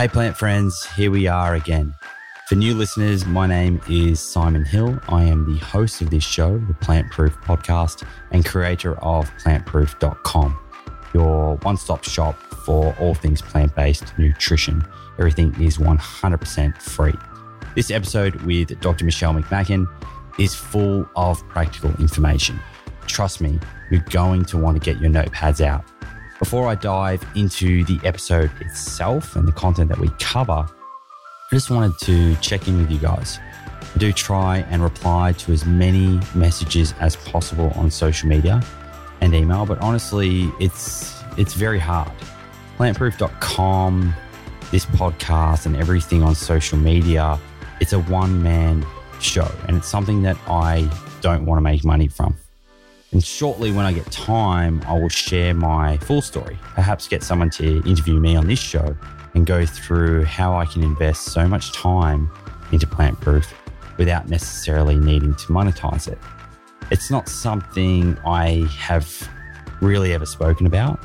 Hey, plant friends, here we are again. For new listeners, my name is Simon Hill. I am the host of this show, the Plant Proof Podcast, and creator of plantproof.com, your one stop shop for all things plant based nutrition. Everything is 100% free. This episode with Dr. Michelle McMacken is full of practical information. Trust me, you're going to want to get your notepads out. Before I dive into the episode itself and the content that we cover, I just wanted to check in with you guys. I do try and reply to as many messages as possible on social media and email, but honestly, it's it's very hard. Plantproof.com, this podcast, and everything on social media, it's a one man show, and it's something that I don't want to make money from. And shortly, when I get time, I will share my full story. Perhaps get someone to interview me on this show and go through how I can invest so much time into plant proof without necessarily needing to monetize it. It's not something I have really ever spoken about.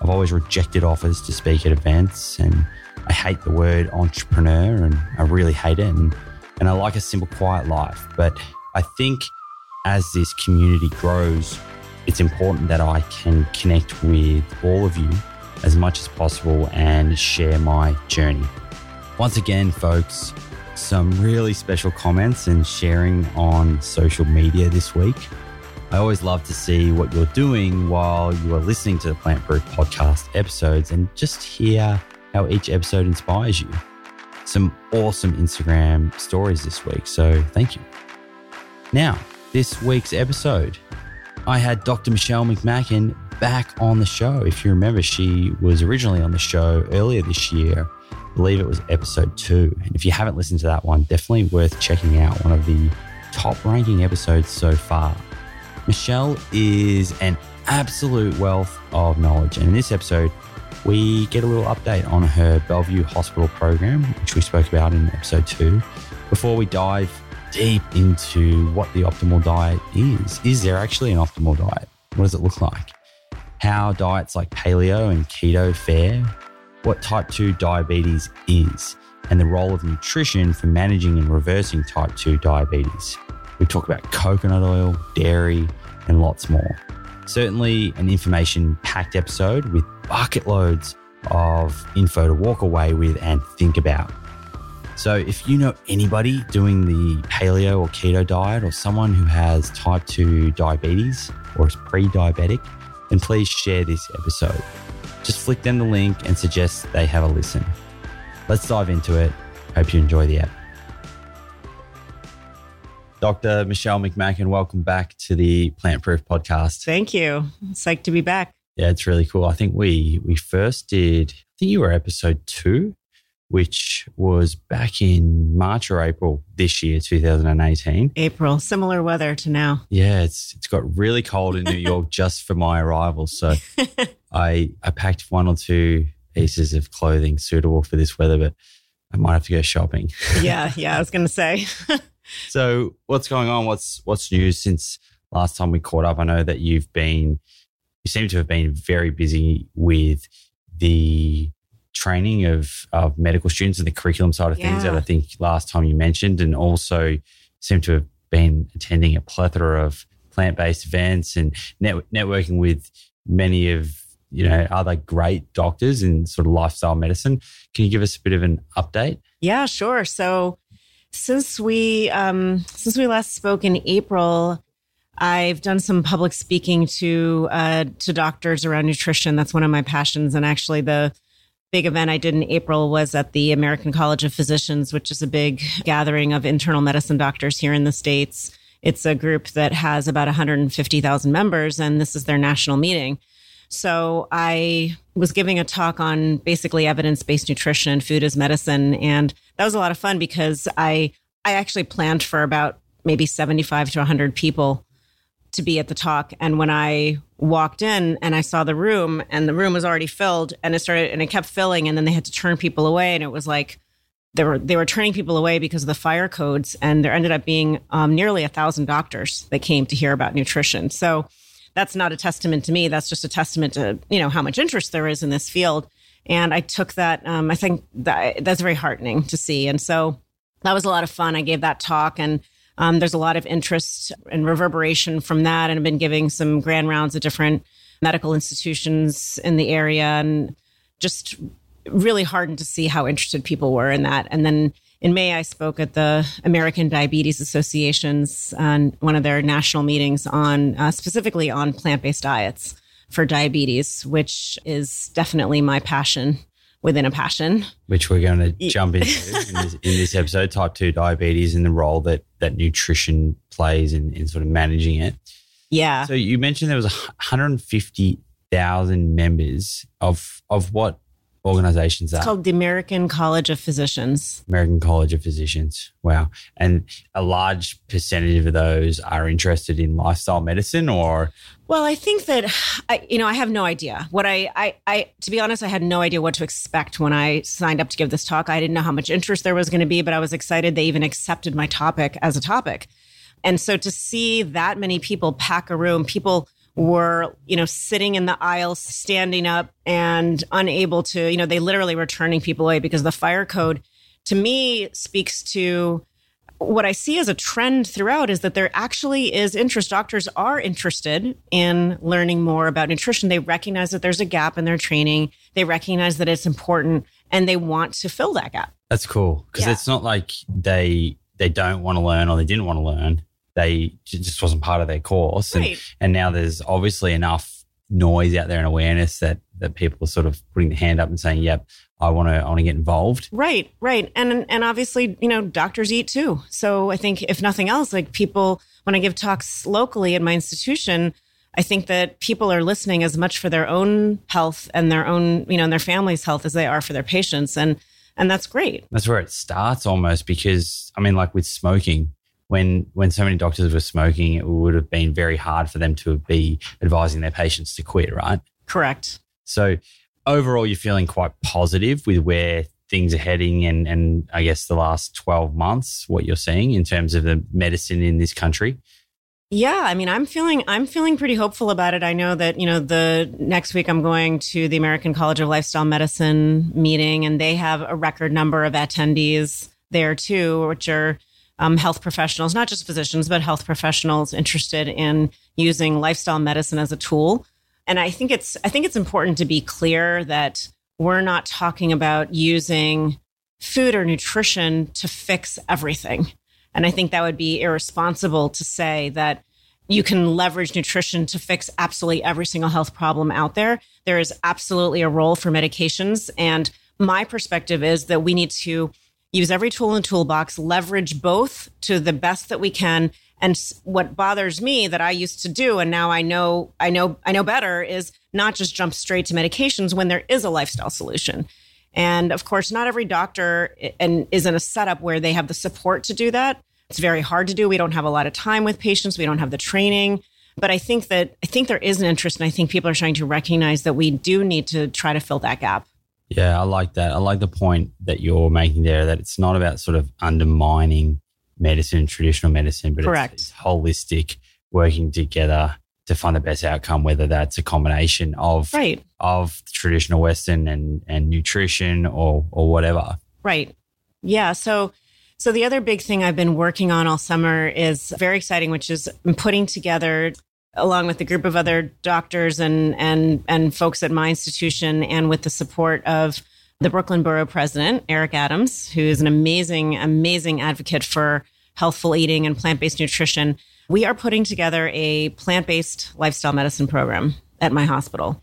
I've always rejected offers to speak at events and I hate the word entrepreneur and I really hate it. And, and I like a simple, quiet life. But I think as this community grows, it's important that I can connect with all of you as much as possible and share my journey. Once again, folks, some really special comments and sharing on social media this week. I always love to see what you're doing while you are listening to the Plant Proof podcast episodes and just hear how each episode inspires you. Some awesome Instagram stories this week, so thank you. Now, this week's episode. I had Dr. Michelle McMacken back on the show. If you remember, she was originally on the show earlier this year. I believe it was episode two. And if you haven't listened to that one, definitely worth checking out. One of the top ranking episodes so far. Michelle is an absolute wealth of knowledge. And in this episode, we get a little update on her Bellevue Hospital program, which we spoke about in episode two. Before we dive deep into what the optimal diet is. Is there actually an optimal diet? What does it look like? How diets like paleo and keto fare? What type 2 diabetes is? And the role of nutrition for managing and reversing type 2 diabetes. We talk about coconut oil, dairy, and lots more. Certainly an information packed episode with bucket loads of info to walk away with and think about. So, if you know anybody doing the paleo or keto diet or someone who has type 2 diabetes or is pre diabetic, then please share this episode. Just flick them the link and suggest they have a listen. Let's dive into it. Hope you enjoy the app. Dr. Michelle McMacken, welcome back to the Plant Proof podcast. Thank you. It's like to be back. Yeah, it's really cool. I think we we first did, I think you were episode two which was back in March or April this year, 2018. April, similar weather to now. Yeah, it's it's got really cold in New York just for my arrival. So I I packed one or two pieces of clothing suitable for this weather, but I might have to go shopping. yeah, yeah, I was going to say. so, what's going on? What's what's new since last time we caught up? I know that you've been you seem to have been very busy with the training of, of medical students and the curriculum side of yeah. things that I think last time you mentioned, and also seem to have been attending a plethora of plant based events and net, networking with many of you know other great doctors in sort of lifestyle medicine. Can you give us a bit of an update? Yeah, sure. So since we um, since we last spoke in April. I've done some public speaking to uh, to doctors around nutrition. That's one of my passions, and actually the big event I did in April was at the American College of Physicians, which is a big gathering of internal medicine doctors here in the States. It's a group that has about 150,000 members, and this is their national meeting. So I was giving a talk on basically evidence based nutrition and food as medicine. And that was a lot of fun because I, I actually planned for about maybe 75 to 100 people to be at the talk. And when I walked in and I saw the room and the room was already filled and it started and it kept filling and then they had to turn people away and it was like they were they were turning people away because of the fire codes and there ended up being um, nearly a thousand doctors that came to hear about nutrition. So that's not a testament to me. That's just a testament to you know how much interest there is in this field. And I took that, um, I think that, that's very heartening to see. And so that was a lot of fun. I gave that talk and um, there's a lot of interest and reverberation from that. And I've been giving some grand rounds of different medical institutions in the area and just really heartened to see how interested people were in that. And then in May, I spoke at the American Diabetes Association's on one of their national meetings on uh, specifically on plant based diets for diabetes, which is definitely my passion within a passion. Which we're going to jump into in, this, in, this, episode type 2 diabetes and the role that, that nutrition plays in, in sort of managing it. Yeah. So you mentioned there was 150,000 members of of what organizations it's called the American College of Physicians. American College of Physicians. Wow. And a large percentage of those are interested in lifestyle medicine or Well, I think that I you know, I have no idea. What I I I to be honest, I had no idea what to expect when I signed up to give this talk. I didn't know how much interest there was going to be, but I was excited they even accepted my topic as a topic. And so to see that many people pack a room, people were, you know, sitting in the aisles, standing up and unable to, you know, they literally were turning people away because the fire code to me speaks to what I see as a trend throughout is that there actually is interest. Doctors are interested in learning more about nutrition. They recognize that there's a gap in their training. They recognize that it's important and they want to fill that gap. That's cool because yeah. it's not like they they don't want to learn or they didn't want to learn they just wasn't part of their course. Right. And, and now there's obviously enough noise out there and awareness that that people are sort of putting the hand up and saying, "Yep, I want to I want to get involved." Right, right, and and obviously, you know, doctors eat too. So I think if nothing else, like people, when I give talks locally at my institution, I think that people are listening as much for their own health and their own, you know, and their family's health as they are for their patients, and and that's great. That's where it starts almost because I mean, like with smoking, when when so many doctors were smoking, it would have been very hard for them to be advising their patients to quit, right? Correct. So overall, you're feeling quite positive with where things are heading, and and I guess the last twelve months, what you're seeing in terms of the medicine in this country. Yeah, I mean, I'm feeling I'm feeling pretty hopeful about it. I know that you know the next week I'm going to the American College of Lifestyle Medicine meeting, and they have a record number of attendees there too, which are um, health professionals, not just physicians, but health professionals interested in using lifestyle medicine as a tool. And I think it's I think it's important to be clear that we're not talking about using food or nutrition to fix everything. And I think that would be irresponsible to say that you can leverage nutrition to fix absolutely every single health problem out there. There is absolutely a role for medications. And my perspective is that we need to use every tool in the toolbox, leverage both to the best that we can. And what bothers me that I used to do, and now I know, I know, I know better is not just jump straight to medications when there is a lifestyle solution. And of course, not every doctor and is in a setup where they have the support to do that. It's very hard to do. We don't have a lot of time with patients. We don't have the training. But I think that I think there is an interest, and I think people are trying to recognize that we do need to try to fill that gap. Yeah, I like that. I like the point that you're making there that it's not about sort of undermining medicine, traditional medicine, but Correct. It's, it's holistic, working together to find the best outcome, whether that's a combination of right. of traditional Western and and nutrition or or whatever. Right. Yeah. So so the other big thing I've been working on all summer is very exciting, which is I'm putting together along with a group of other doctors and and and folks at my institution and with the support of the Brooklyn Borough president Eric Adams who is an amazing amazing advocate for healthful eating and plant-based nutrition. We are putting together a plant-based lifestyle medicine program at my hospital.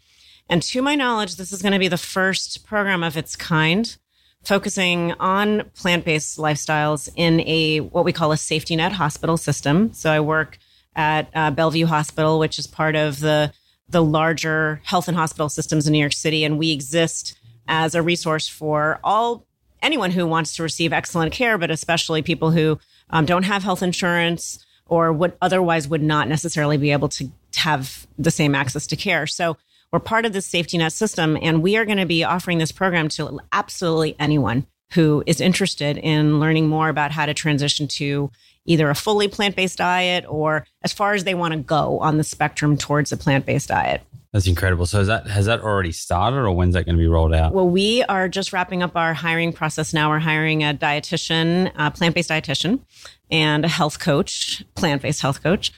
And to my knowledge this is going to be the first program of its kind focusing on plant-based lifestyles in a what we call a safety net hospital system. So i work at uh, Bellevue Hospital, which is part of the the larger health and hospital systems in New York City, and we exist as a resource for all anyone who wants to receive excellent care, but especially people who um, don't have health insurance or would otherwise would not necessarily be able to have the same access to care. So we're part of this safety net system, and we are going to be offering this program to absolutely anyone who is interested in learning more about how to transition to either a fully plant based diet or as far as they want to go on the spectrum towards a plant based diet. That's incredible. So is that has that already started, or when's that going to be rolled out? Well, we are just wrapping up our hiring process now. We're hiring a dietitian, a plant-based dietitian, and a health coach, plant-based health coach.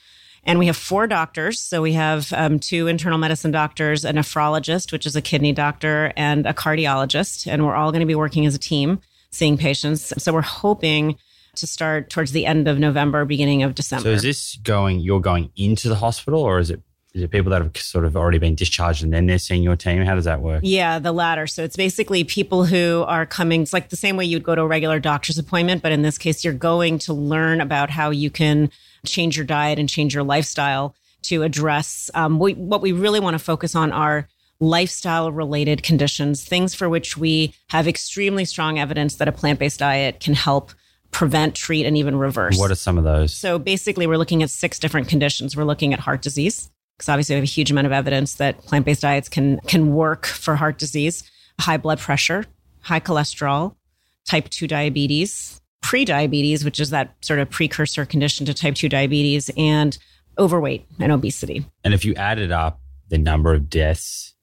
And we have four doctors. So we have um, two internal medicine doctors, a nephrologist, which is a kidney doctor, and a cardiologist. And we're all going to be working as a team, seeing patients. So we're hoping to start towards the end of November, beginning of December. So is this going? You're going into the hospital, or is it is it people that have sort of already been discharged and then they're seeing your team? How does that work? Yeah, the latter. So it's basically people who are coming, it's like the same way you'd go to a regular doctor's appointment, but in this case, you're going to learn about how you can change your diet and change your lifestyle to address um, we, what we really want to focus on are lifestyle related conditions, things for which we have extremely strong evidence that a plant based diet can help prevent, treat, and even reverse. What are some of those? So basically, we're looking at six different conditions. We're looking at heart disease, because obviously we have a huge amount of evidence that plant-based diets can can work for heart disease, high blood pressure, high cholesterol, type 2 diabetes, pre-diabetes, which is that sort of precursor condition to type 2 diabetes and overweight and obesity. And if you added up the number of deaths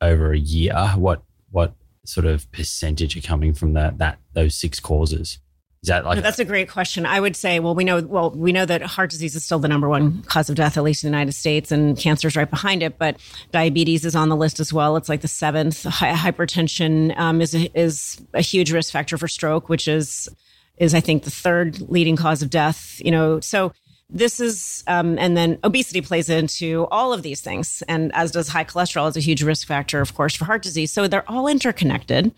over a year, what what sort of percentage are coming from that that those six causes? Is that like no, that's a great question. I would say, well, we know well, we know that heart disease is still the number one cause of death, at least in the United States, and cancer is right behind it. But diabetes is on the list as well. It's like the seventh. Hypertension um, is a, is a huge risk factor for stroke, which is is I think the third leading cause of death. You know, so this is um, and then obesity plays into all of these things and as does high cholesterol is a huge risk factor of course for heart disease so they're all interconnected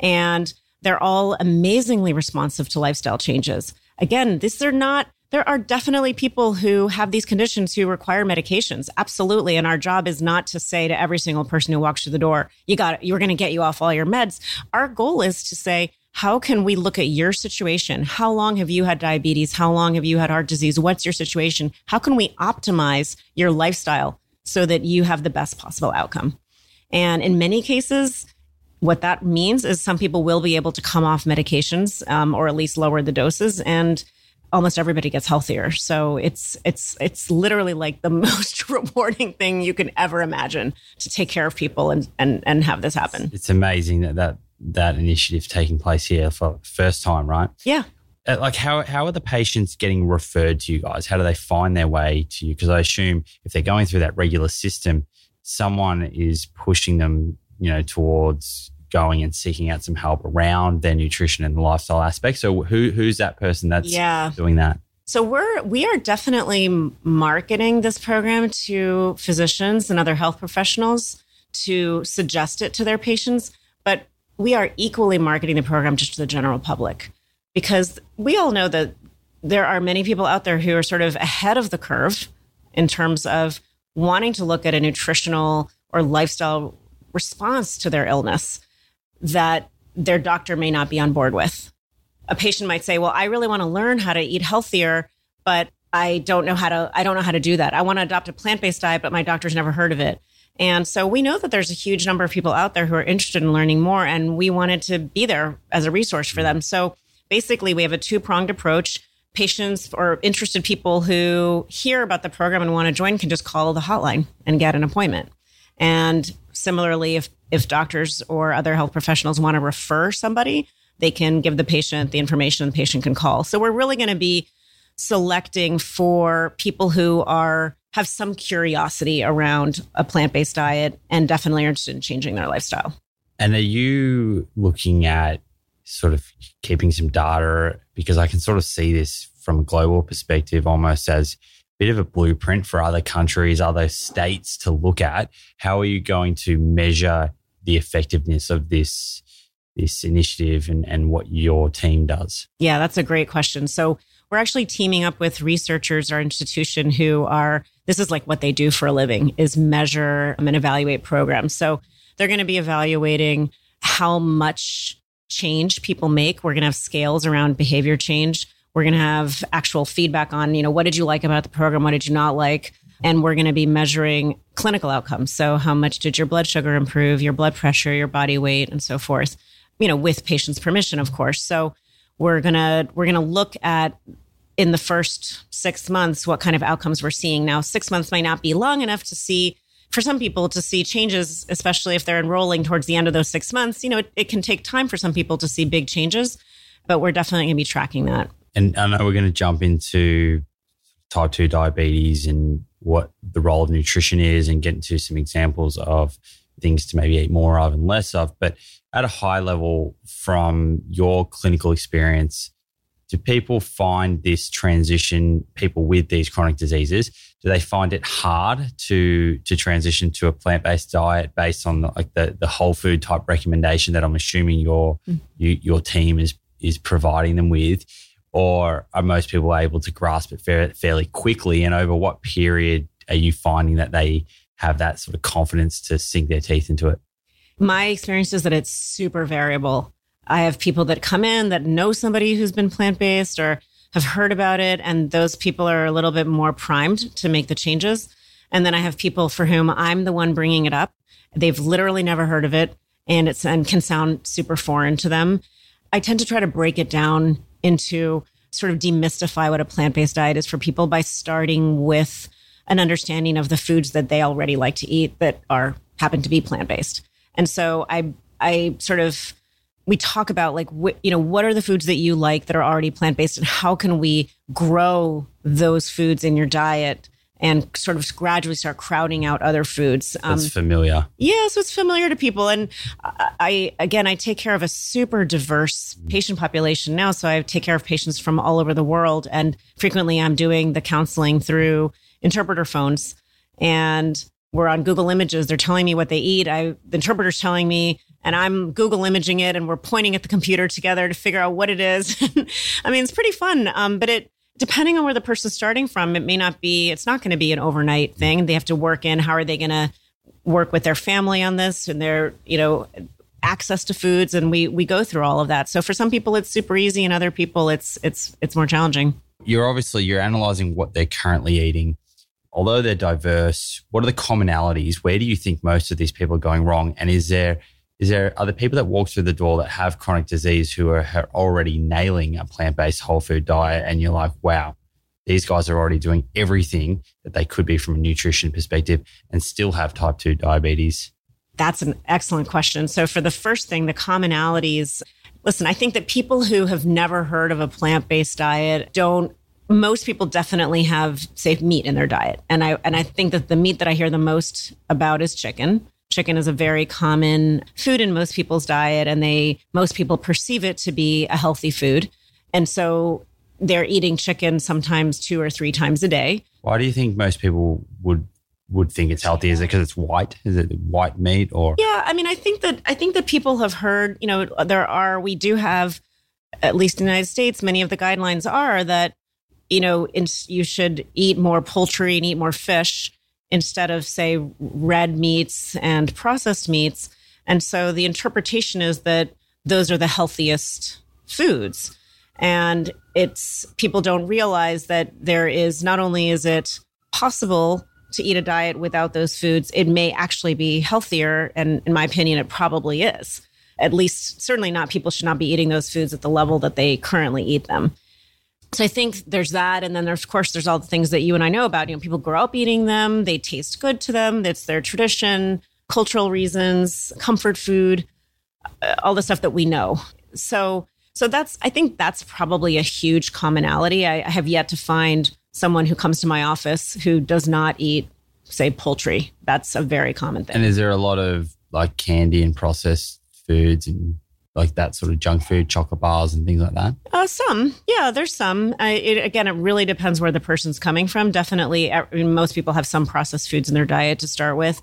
and they're all amazingly responsive to lifestyle changes. Again, these are not there are definitely people who have these conditions who require medications. Absolutely. And our job is not to say to every single person who walks through the door, you got it, you're going to get you off all your meds. Our goal is to say, how can we look at your situation? How long have you had diabetes? How long have you had heart disease? What's your situation? How can we optimize your lifestyle so that you have the best possible outcome? And in many cases, what that means is some people will be able to come off medications um, or at least lower the doses and almost everybody gets healthier so it's it's it's literally like the most rewarding thing you can ever imagine to take care of people and and and have this happen it's amazing that that that initiative taking place here for the first time right yeah uh, like how how are the patients getting referred to you guys how do they find their way to you because i assume if they're going through that regular system someone is pushing them you know towards going and seeking out some help around their nutrition and the lifestyle aspect. So who who's that person that's yeah. doing that? So we're we are definitely marketing this program to physicians and other health professionals to suggest it to their patients, we are equally marketing the program just to the general public because we all know that there are many people out there who are sort of ahead of the curve in terms of wanting to look at a nutritional or lifestyle response to their illness that their doctor may not be on board with. A patient might say, "Well, I really want to learn how to eat healthier, but I don't know how to I don't know how to do that. I want to adopt a plant-based diet, but my doctor's never heard of it." And so we know that there's a huge number of people out there who are interested in learning more and we wanted to be there as a resource for them. So basically we have a two-pronged approach. Patients or interested people who hear about the program and want to join can just call the hotline and get an appointment. And similarly, if if doctors or other health professionals want to refer somebody, they can give the patient the information the patient can call. So we're really going to be selecting for people who are have some curiosity around a plant-based diet and definitely are interested in changing their lifestyle. And are you looking at sort of keeping some data because I can sort of see this from a global perspective almost as a bit of a blueprint for other countries, other states to look at. How are you going to measure the effectiveness of this this initiative and, and what your team does? Yeah, that's a great question. So we're actually teaming up with researchers our institution who are this is like what they do for a living is measure and evaluate programs. So they're going to be evaluating how much change people make. We're going to have scales around behavior change. We're going to have actual feedback on, you know, what did you like about the program? What did you not like? And we're going to be measuring clinical outcomes. So, how much did your blood sugar improve, your blood pressure, your body weight, and so forth. you know, with patients' permission, of course. So we're gonna we're gonna look at in the first six months what kind of outcomes we're seeing. Now, six months might not be long enough to see for some people to see changes, especially if they're enrolling towards the end of those six months. You know, it, it can take time for some people to see big changes, but we're definitely going to be tracking that. And I know we're going to jump into type 2 diabetes and what the role of nutrition is and get into some examples of things to maybe eat more of and less of. But at a high level, from your clinical experience, do people find this transition, people with these chronic diseases, do they find it hard to to transition to a plant-based diet based on the, like the, the whole food type recommendation that I'm assuming your mm. you, your team is is providing them with? Or are most people able to grasp it fairly quickly? And over what period are you finding that they have that sort of confidence to sink their teeth into it? My experience is that it's super variable. I have people that come in that know somebody who's been plant based or have heard about it, and those people are a little bit more primed to make the changes. And then I have people for whom I'm the one bringing it up. They've literally never heard of it, and it's and can sound super foreign to them. I tend to try to break it down into sort of demystify what a plant based diet is for people by starting with an understanding of the foods that they already like to eat that are happen to be plant based. And so I I sort of we talk about like wh- you know what are the foods that you like that are already plant based and how can we grow those foods in your diet and sort of gradually start crowding out other foods. Um, That's familiar. Yeah, so it's familiar to people. And I, again, I take care of a super diverse patient population now. So I take care of patients from all over the world. And frequently I'm doing the counseling through interpreter phones. And we're on Google Images. They're telling me what they eat. I, the interpreter's telling me and I'm Google imaging it and we're pointing at the computer together to figure out what it is. I mean, it's pretty fun. Um, but it, depending on where the person's starting from, it may not be, it's not going to be an overnight thing. They have to work in how are they going to work with their family on this and their, you know, access to foods. And we, we go through all of that. So for some people, it's super easy and other people, it's, it's, it's more challenging. You're obviously, you're analyzing what they're currently eating. Although they're diverse, what are the commonalities? Where do you think most of these people are going wrong? And is there, is there are the people that walk through the door that have chronic disease who are already nailing a plant-based whole food diet and you're like wow these guys are already doing everything that they could be from a nutrition perspective and still have type 2 diabetes that's an excellent question. So for the first thing the commonalities listen i think that people who have never heard of a plant-based diet don't most people definitely have say meat in their diet. And i and i think that the meat that i hear the most about is chicken Chicken is a very common food in most people's diet, and they most people perceive it to be a healthy food. And so they're eating chicken sometimes two or three times a day. Why do you think most people would would think it's healthy? Is it because it's white? Is it white meat or? Yeah, I mean, I think that I think that people have heard. You know, there are we do have, at least in the United States, many of the guidelines are that you know in, you should eat more poultry and eat more fish instead of, say, red meats and processed meats. And so the interpretation is that those are the healthiest foods. And it's people don't realize that there is not only is it possible to eat a diet without those foods, it may actually be healthier. And in my opinion, it probably is. At least, certainly not, people should not be eating those foods at the level that they currently eat them. So I think there's that. And then there's, of course, there's all the things that you and I know about. You know, people grow up eating them, they taste good to them, it's their tradition, cultural reasons, comfort food, uh, all the stuff that we know. So, so that's, I think that's probably a huge commonality. I, I have yet to find someone who comes to my office who does not eat, say, poultry. That's a very common thing. And is there a lot of like candy and processed foods and like that sort of junk food, chocolate bars, and things like that? Uh, some, yeah, there's some. I, it, again, it really depends where the person's coming from. Definitely, I mean, most people have some processed foods in their diet to start with.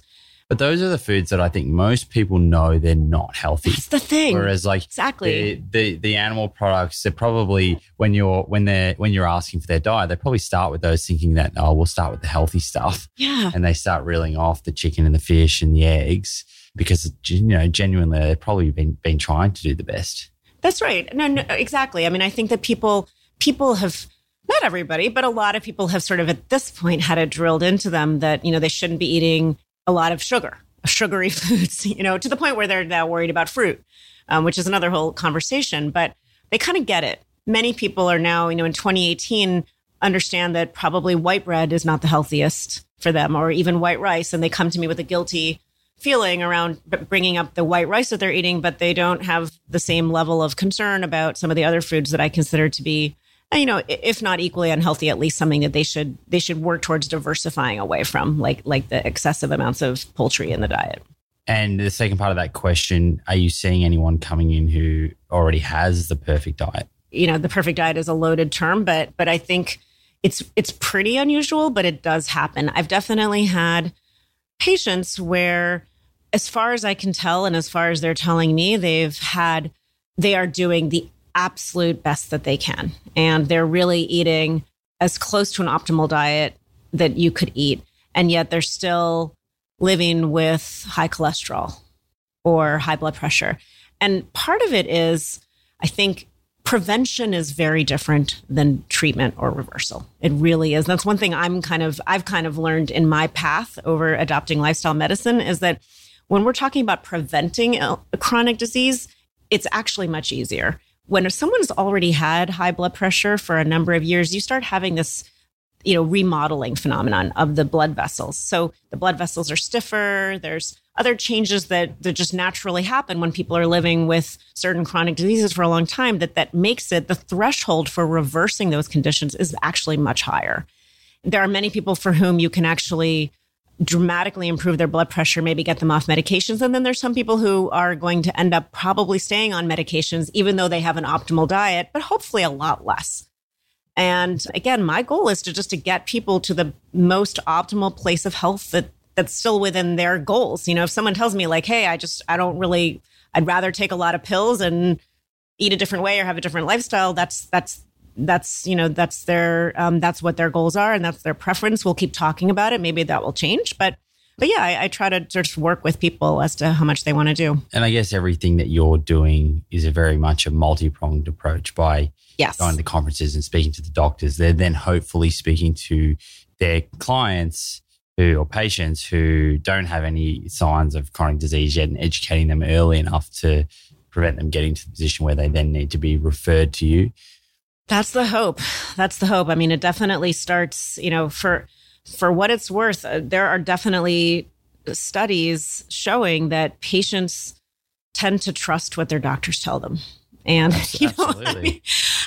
But those are the foods that I think most people know they're not healthy. That's the thing. Whereas, like exactly the, the, the animal products, they're probably when you're when they're when you're asking for their diet, they probably start with those, thinking that oh, we'll start with the healthy stuff. Yeah, and they start reeling off the chicken and the fish and the eggs because you know genuinely they've probably been been trying to do the best. That's right. No, no, exactly. I mean, I think that people people have not everybody, but a lot of people have sort of at this point had it drilled into them that you know they shouldn't be eating a lot of sugar, sugary foods. You know, to the point where they're now worried about fruit. um, which is another whole conversation. But they kind of get it. Many people are now, you know, in 2018, understand that probably white bread is not the healthiest for them, or even white rice, and they come to me with a guilty feeling around bringing up the white rice that they're eating, but they don't have the same level of concern about some of the other foods that I consider to be, you know, if not equally unhealthy, at least something that they should they should work towards diversifying away from, like like the excessive amounts of poultry in the diet. And the second part of that question, are you seeing anyone coming in who already has the perfect diet? You know, the perfect diet is a loaded term, but but I think it's it's pretty unusual, but it does happen. I've definitely had patients where as far as I can tell, and as far as they're telling me, they've had, they are doing the absolute best that they can. And they're really eating as close to an optimal diet that you could eat. And yet they're still living with high cholesterol or high blood pressure. And part of it is, I think, prevention is very different than treatment or reversal. It really is. That's one thing I'm kind of, I've kind of learned in my path over adopting lifestyle medicine is that when we're talking about preventing a chronic disease, it's actually much easier. When someone's already had high blood pressure for a number of years, you start having this you know remodeling phenomenon of the blood vessels. So the blood vessels are stiffer. There's other changes that, that just naturally happen when people are living with certain chronic diseases for a long time that that makes it the threshold for reversing those conditions is actually much higher. There are many people for whom you can actually dramatically improve their blood pressure, maybe get them off medications. And then there's some people who are going to end up probably staying on medications, even though they have an optimal diet, but hopefully a lot less. And again, my goal is to just to get people to the most optimal place of health that that's still within their goals. You know, if someone tells me like, "Hey, I just I don't really I'd rather take a lot of pills and eat a different way or have a different lifestyle," that's that's that's you know that's their um, that's what their goals are and that's their preference. We'll keep talking about it. Maybe that will change but but yeah I, I try to just work with people as to how much they want to do. And i guess everything that you're doing is a very much a multi-pronged approach by yes. going to conferences and speaking to the doctors. They're then hopefully speaking to their clients who or patients who don't have any signs of chronic disease yet and educating them early enough to prevent them getting to the position where they then need to be referred to you that's the hope. That's the hope. I mean, it definitely starts, you know, for for what it's worth, uh, there are definitely studies showing that patients tend to trust what their doctors tell them. And you know, I mean,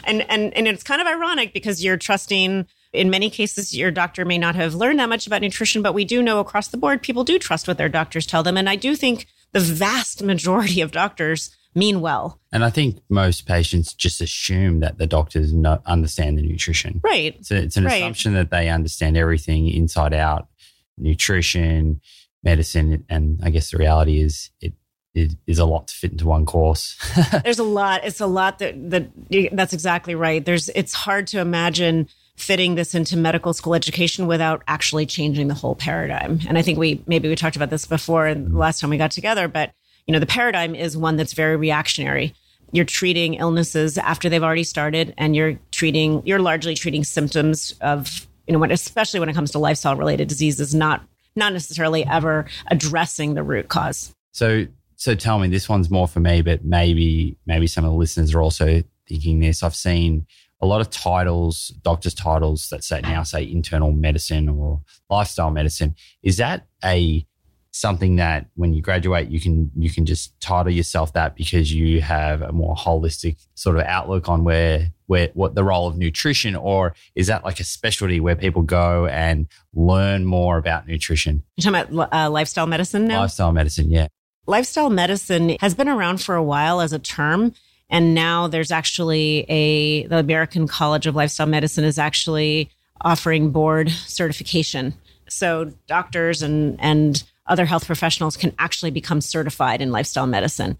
and and and it's kind of ironic because you're trusting in many cases your doctor may not have learned that much about nutrition, but we do know across the board people do trust what their doctors tell them. And I do think the vast majority of doctors mean well. And I think most patients just assume that the doctors not understand the nutrition. Right. So it's an right. assumption that they understand everything inside out, nutrition, medicine, and I guess the reality is it it is a lot to fit into one course. There's a lot. It's a lot that that that's exactly right. There's it's hard to imagine fitting this into medical school education without actually changing the whole paradigm. And I think we maybe we talked about this before and mm-hmm. last time we got together, but you know, the paradigm is one that's very reactionary. You're treating illnesses after they've already started, and you're treating, you're largely treating symptoms of, you know, when, especially when it comes to lifestyle related diseases, not not necessarily ever addressing the root cause. So, so tell me, this one's more for me, but maybe maybe some of the listeners are also thinking this. I've seen a lot of titles, doctors' titles that say now say internal medicine or lifestyle medicine. Is that a something that when you graduate you can you can just title yourself that because you have a more holistic sort of outlook on where where what the role of nutrition or is that like a specialty where people go and learn more about nutrition? You're talking about uh, lifestyle medicine now? Lifestyle medicine yeah. Lifestyle medicine has been around for a while as a term and now there's actually a the american college of lifestyle medicine is actually offering board certification. So doctors and and other health professionals can actually become certified in lifestyle medicine.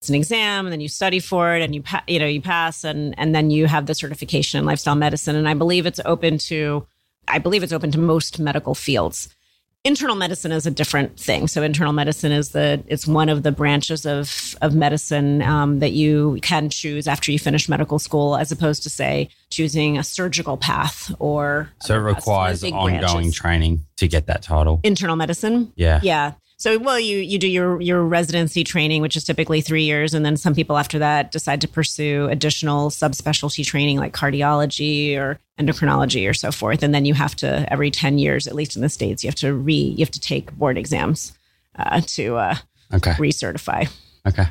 It's an exam, and then you study for it, and you pa- you know you pass, and and then you have the certification in lifestyle medicine. And I believe it's open to, I believe it's open to most medical fields internal medicine is a different thing. So internal medicine is the it's one of the branches of of medicine um, that you can choose after you finish medical school, as opposed to say choosing a surgical path or. So it requires ongoing branches. training to get that title. Internal medicine. Yeah. Yeah. So, well, you you do your your residency training, which is typically three years, and then some people after that decide to pursue additional subspecialty training like cardiology or endocrinology or so forth. And then you have to every ten years, at least in the states, you have to re you have to take board exams uh, to uh, Okay. recertify. Okay.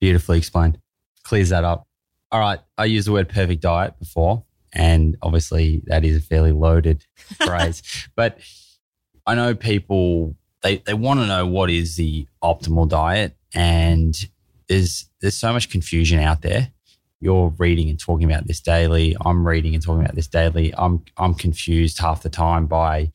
Beautifully explained. Clears that up. All right. I used the word perfect diet before, and obviously that is a fairly loaded phrase. But I know people they, they want to know what is the optimal diet and there's there's so much confusion out there. You're reading and talking about this daily. I'm reading and talking about this daily. I'm I'm confused half the time by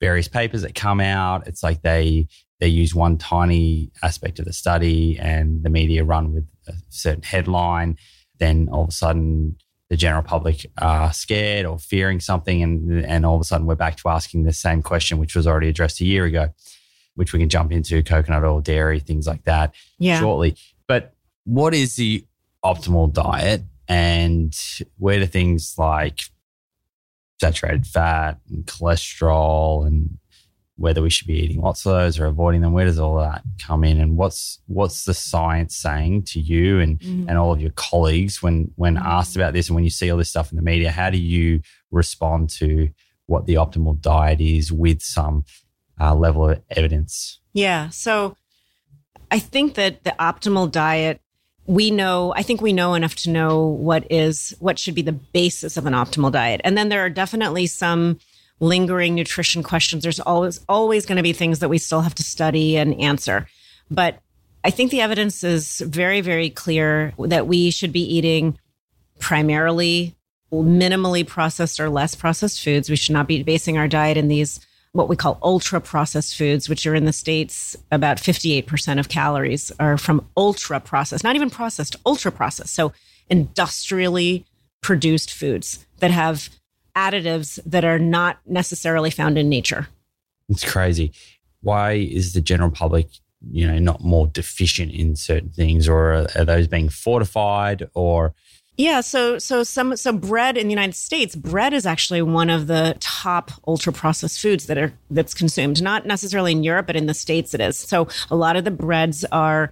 various papers that come out. It's like they they use one tiny aspect of the study and the media run with a certain headline. Then all of a sudden, the general public are scared or fearing something. And, and all of a sudden, we're back to asking the same question, which was already addressed a year ago, which we can jump into coconut oil, dairy, things like that Yeah. shortly. But what is the optimal diet? And where do things like saturated fat and cholesterol and whether we should be eating lots of those or avoiding them, where does all that come in? And what's what's the science saying to you and, Mhm. and all of your colleagues when when asked about this and when you see all this stuff in the media, how do you respond to what the optimal diet is with some uh, level of evidence? Yeah. So I think that the optimal diet, we know, I think we know enough to know what is, what should be the basis of an optimal diet. And then there are definitely some lingering nutrition questions. There's always, always going to be things that we still have to study and answer. But I think the evidence is very, very clear that we should be eating primarily minimally processed or less processed foods. We should not be basing our diet in these what we call ultra processed foods, which are in the States, about 58% of calories are from ultra processed, not even processed, ultra processed. So industrially produced foods that have additives that are not necessarily found in nature. It's crazy. Why is the general public, you know, not more deficient in certain things, or are, are those being fortified, or Yeah, so so some so bread in the United States, bread is actually one of the top ultra processed foods that are that's consumed. Not necessarily in Europe, but in the States it is. So a lot of the breads are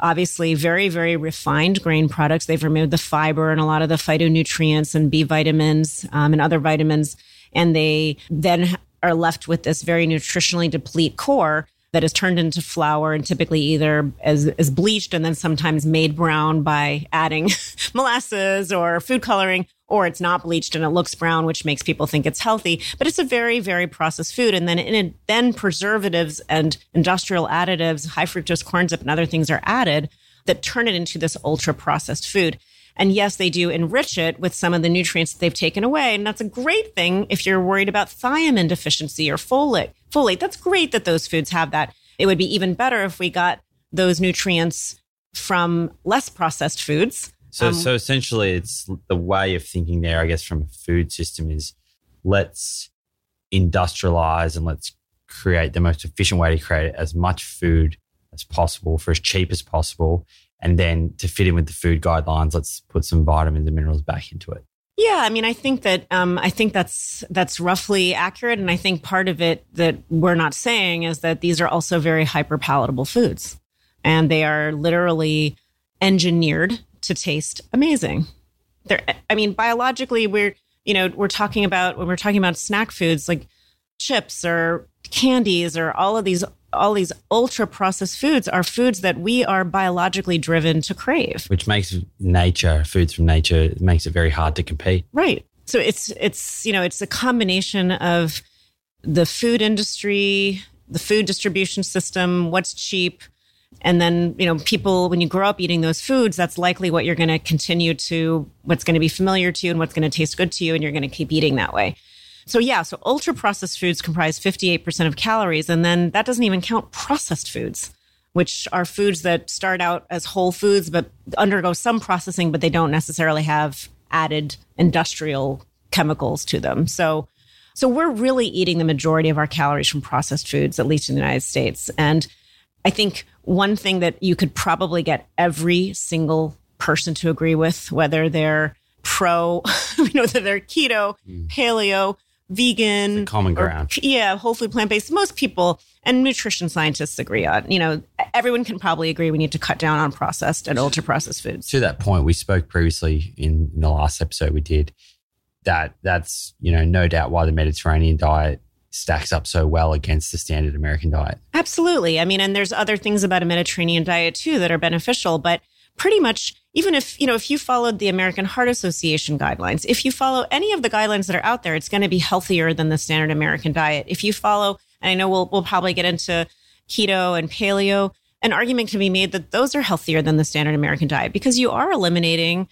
obviously very very refined grain products. They've removed the fiber and a lot of the phytonutrients and B vitamins um, and other vitamins, and they then are left with this very nutritionally deplete core that is turned into flour and typically either as, as bleached and then sometimes made brown by adding molasses or food coloring, or it's not bleached and it looks brown, which makes people think it's healthy. But it's a very, very processed food. And then in it, then preservatives and industrial additives, high fructose corn syrup and other things are added that turn it into this ultra processed food. And yes, they do enrich it with some of the nutrients that they've taken away. And that's a great thing if you're worried about thiamine deficiency or folate. Folate, that's great that those foods have that. It would be even better if we got those nutrients from less processed foods. so? Um, so essentially, it's the way of thinking there. I guess from a food system is let's industrialize and let's create the most efficient way to create as much food as possible for as cheap as possible. And then to fit in with the food guidelines, let's put some vitamins and minerals back into it. Yeah, I mean, I think that um, I think that's that's roughly accurate, and I think part of it that we're not saying is that these are also very hyper palatable foods, and they are literally engineered to taste amazing. They're, I mean, biologically, we're you know we're talking about when we're talking about snack foods like chips or candies or all of these all these ultra processed foods are foods that we are biologically driven to crave. which makes nature, foods from nature, makes it very hard to compete. Right. So it's it's you know it's a combination of the food industry, the food distribution system, what's cheap, and then you know people when you grow up eating those foods, that's likely what you're going to continue to what's going to be familiar to you and what's going to taste good to you, and you're going to keep eating that way. So yeah, so ultra processed foods comprise 58% of calories, and then that doesn't even count processed foods, which are foods that start out as whole foods but undergo some processing, but they don't necessarily have added industrial chemicals to them. So so we're really eating the majority of our calories from processed foods, at least in the United States. And I think one thing that you could probably get every single person to agree with, whether they're pro, you know, whether they're keto, mm. paleo, vegan, common or- ground. yeah, whole food, plant based. Most people and nutrition scientists agree on. You know, everyone can probably agree we need to cut down on processed and ultra processed foods. to that point, we spoke previously in, in the last episode we did that that's you know no doubt why the Mediterranean diet stacks up so well against the standard American diet. Absolutely. I mean, and there's other things about a Mediterranean diet too that are beneficial, but pretty much even if, you know, if you followed the American Heart Association guidelines, if you follow any of the guidelines that are out there, it's going to be healthier than the standard American diet. If you follow, and I know we'll we'll probably get into keto and paleo, an argument can be made that those are healthier than the standard American diet because you are eliminating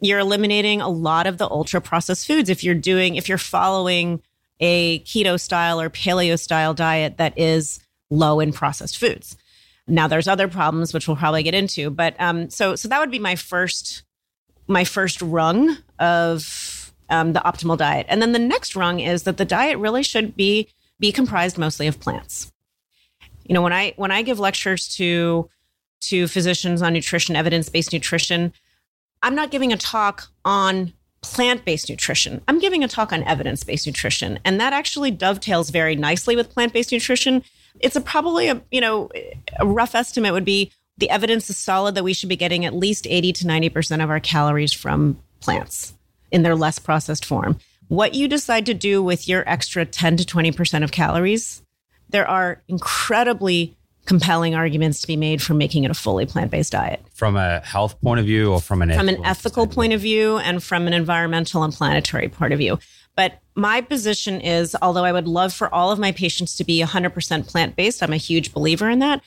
you're eliminating a lot of the ultra processed foods if you're doing if you're following a keto style or paleo style diet that is low in processed foods. Now there's other problems which we'll probably get into, but um, so so that would be my first my first rung of um, the optimal diet, and then the next rung is that the diet really should be be comprised mostly of plants. You know, when I when I give lectures to to physicians on nutrition, evidence based nutrition, I'm not giving a talk on plant based nutrition. I'm giving a talk on evidence based nutrition. And that actually dovetails very nicely with plant based nutrition. It's a probably a, you know, a rough estimate would be the evidence is solid that we should be getting at least 80 to 90% of our calories from plants in their less processed form. What you decide to do with your extra 10 to 20% of calories, there are incredibly compelling arguments to be made for making it a fully plant-based diet From a health point of view or from an from an ethical ethical point of view and from an environmental and planetary point of view. But my position is, although I would love for all of my patients to be 100% plant based, I'm a huge believer in that.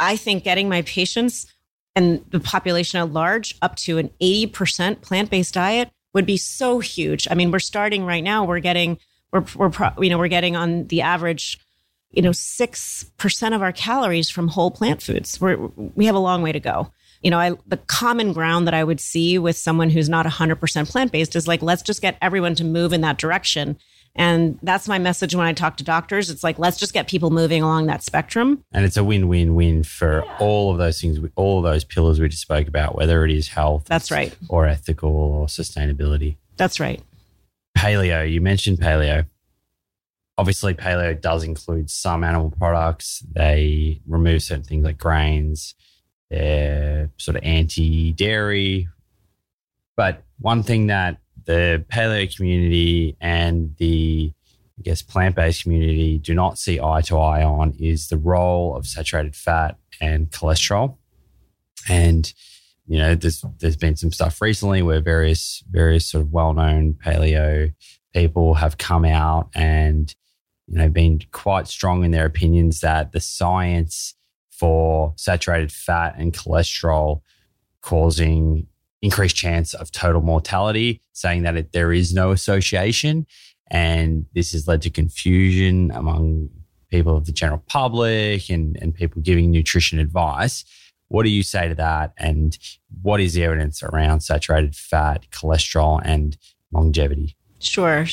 I think getting my patients and the population at large up to an 80% plant based diet would be so huge. I mean, we're starting right now, we're getting, we're, we're, pro- you know, we're getting on the average, you know, 6% of our calories from whole plant foods. We're, we have a long way to go you know, I, the common ground that I would see with someone who's not 100% plant based is like, let's just get everyone to move in that direction. And that's my message when I talk to doctors. It's like, let's just get people moving along that spectrum. And it's a win-win-win for all of those things, all of those pillars we just spoke about, whether it is health, That's right. or ethical or sustainability. That's right. Paleo, you mentioned paleo. Obviously, paleo does include some animal products. They remove certain things like grains. They're sort of anti dairy. But one thing that the paleo community and the, I guess, plant based community do not see eye to eye on is the role of saturated fat and cholesterol. And, you know, there's, there's been some stuff recently where various, various sort of well known paleo people have come out and, you know, been quite strong in their opinions that the science for saturated fat and cholesterol causing increased chance of total mortality, saying that it, there is no association. And this has led to confusion among people of the general public and, and people giving nutrition advice. What do you say to that? And what is the evidence around saturated fat, cholesterol, and longevity? Sure.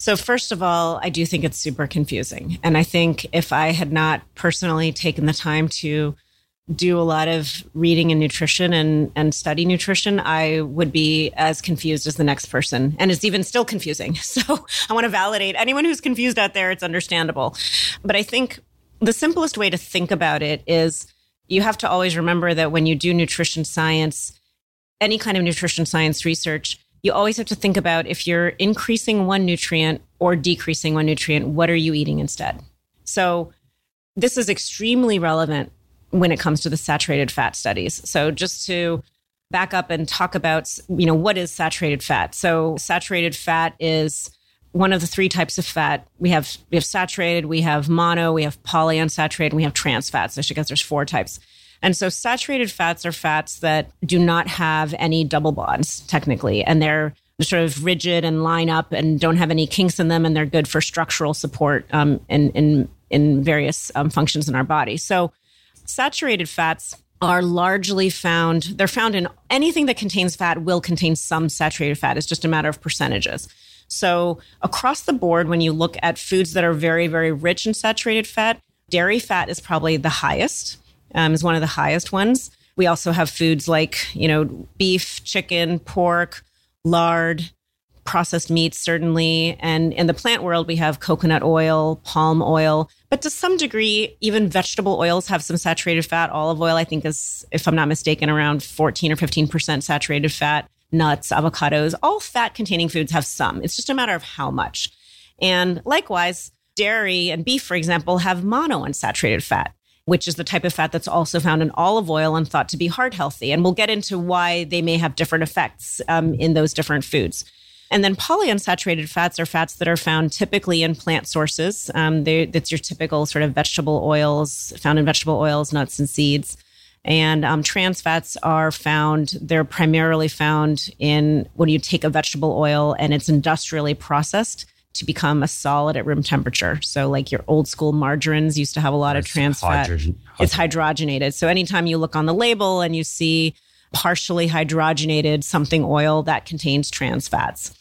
So, first of all, I do think it's super confusing. And I think if I had not personally taken the time to do a lot of reading and nutrition and, and study nutrition, I would be as confused as the next person. And it's even still confusing. So, I want to validate anyone who's confused out there, it's understandable. But I think the simplest way to think about it is you have to always remember that when you do nutrition science, any kind of nutrition science research, you always have to think about if you're increasing one nutrient or decreasing one nutrient, what are you eating instead? So, this is extremely relevant when it comes to the saturated fat studies. So, just to back up and talk about, you know, what is saturated fat? So, saturated fat is one of the three types of fat. We have we have saturated, we have mono, we have polyunsaturated, and we have trans fats. I should guess there's four types. And so saturated fats are fats that do not have any double bonds technically, and they're sort of rigid and line up and don't have any kinks in them, and they're good for structural support um, in, in in various um, functions in our body. So saturated fats are largely found they're found in anything that contains fat will contain some saturated fat. It's just a matter of percentages. So across the board when you look at foods that are very very rich in saturated fat dairy fat is probably the highest um, is one of the highest ones we also have foods like you know beef chicken pork lard processed meats, certainly. And in the plant world, we have coconut oil, palm oil, but to some degree, even vegetable oils have some saturated fat. Olive oil, I think, is, if I'm not mistaken, around 14 or 15% saturated fat. Nuts, avocados, all fat containing foods have some. It's just a matter of how much. And likewise, dairy and beef, for example, have monounsaturated fat which is the type of fat that's also found in olive oil and thought to be heart healthy. And we'll get into why they may have different effects um, in those different foods. And then polyunsaturated fats are fats that are found typically in plant sources. Um, that's your typical sort of vegetable oils found in vegetable oils, nuts, and seeds. And um, trans fats are found, they're primarily found in when you take a vegetable oil and it's industrially processed to become a solid at room temperature. So, like your old school margarines used to have a lot of trans hydrogen- fat. It's hydrogenated. So, anytime you look on the label and you see partially hydrogenated something oil, that contains trans fats.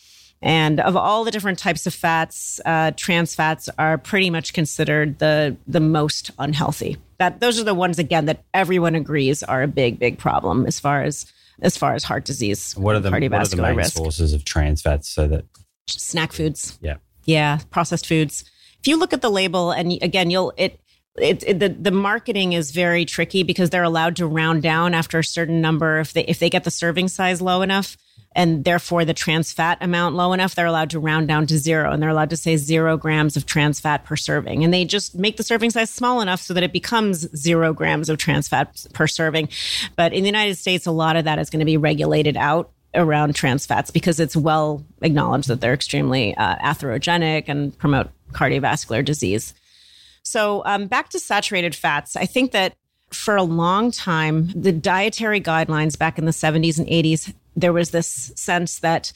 And of all the different types of fats, uh, trans fats are pretty much considered the the most unhealthy. That those are the ones again that everyone agrees are a big, big problem as far as as far as heart disease. What are the, cardiovascular what are the main risk. sources of trans fats so that snack foods. Yeah. Yeah, processed foods. If you look at the label and again, you'll it it, it, the the marketing is very tricky because they're allowed to round down after a certain number if they if they get the serving size low enough and therefore the trans fat amount low enough they're allowed to round down to zero and they're allowed to say zero grams of trans fat per serving and they just make the serving size small enough so that it becomes zero grams of trans fat per serving but in the united states a lot of that is going to be regulated out around trans fats because it's well acknowledged that they're extremely uh, atherogenic and promote cardiovascular disease. So, um, back to saturated fats, I think that for a long time, the dietary guidelines back in the 70s and 80s, there was this sense that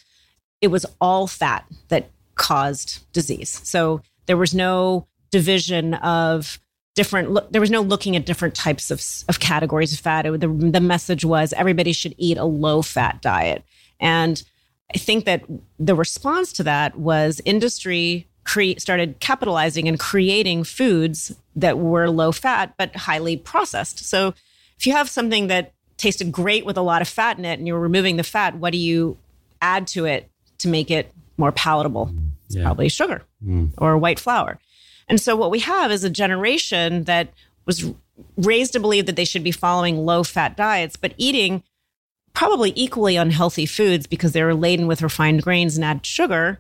it was all fat that caused disease. So, there was no division of different there was no looking at different types of, of categories of fat. It, the, the message was everybody should eat a low fat diet. And i think that the response to that was industry cre- started capitalizing and creating foods that were low fat but highly processed. So if you have something that tasted great with a lot of fat in it and you're removing the fat what do you add to it to make it more palatable? It's yeah. probably sugar mm. or white flour and so what we have is a generation that was raised to believe that they should be following low fat diets, but eating probably equally unhealthy foods because they were laden with refined grains and added sugar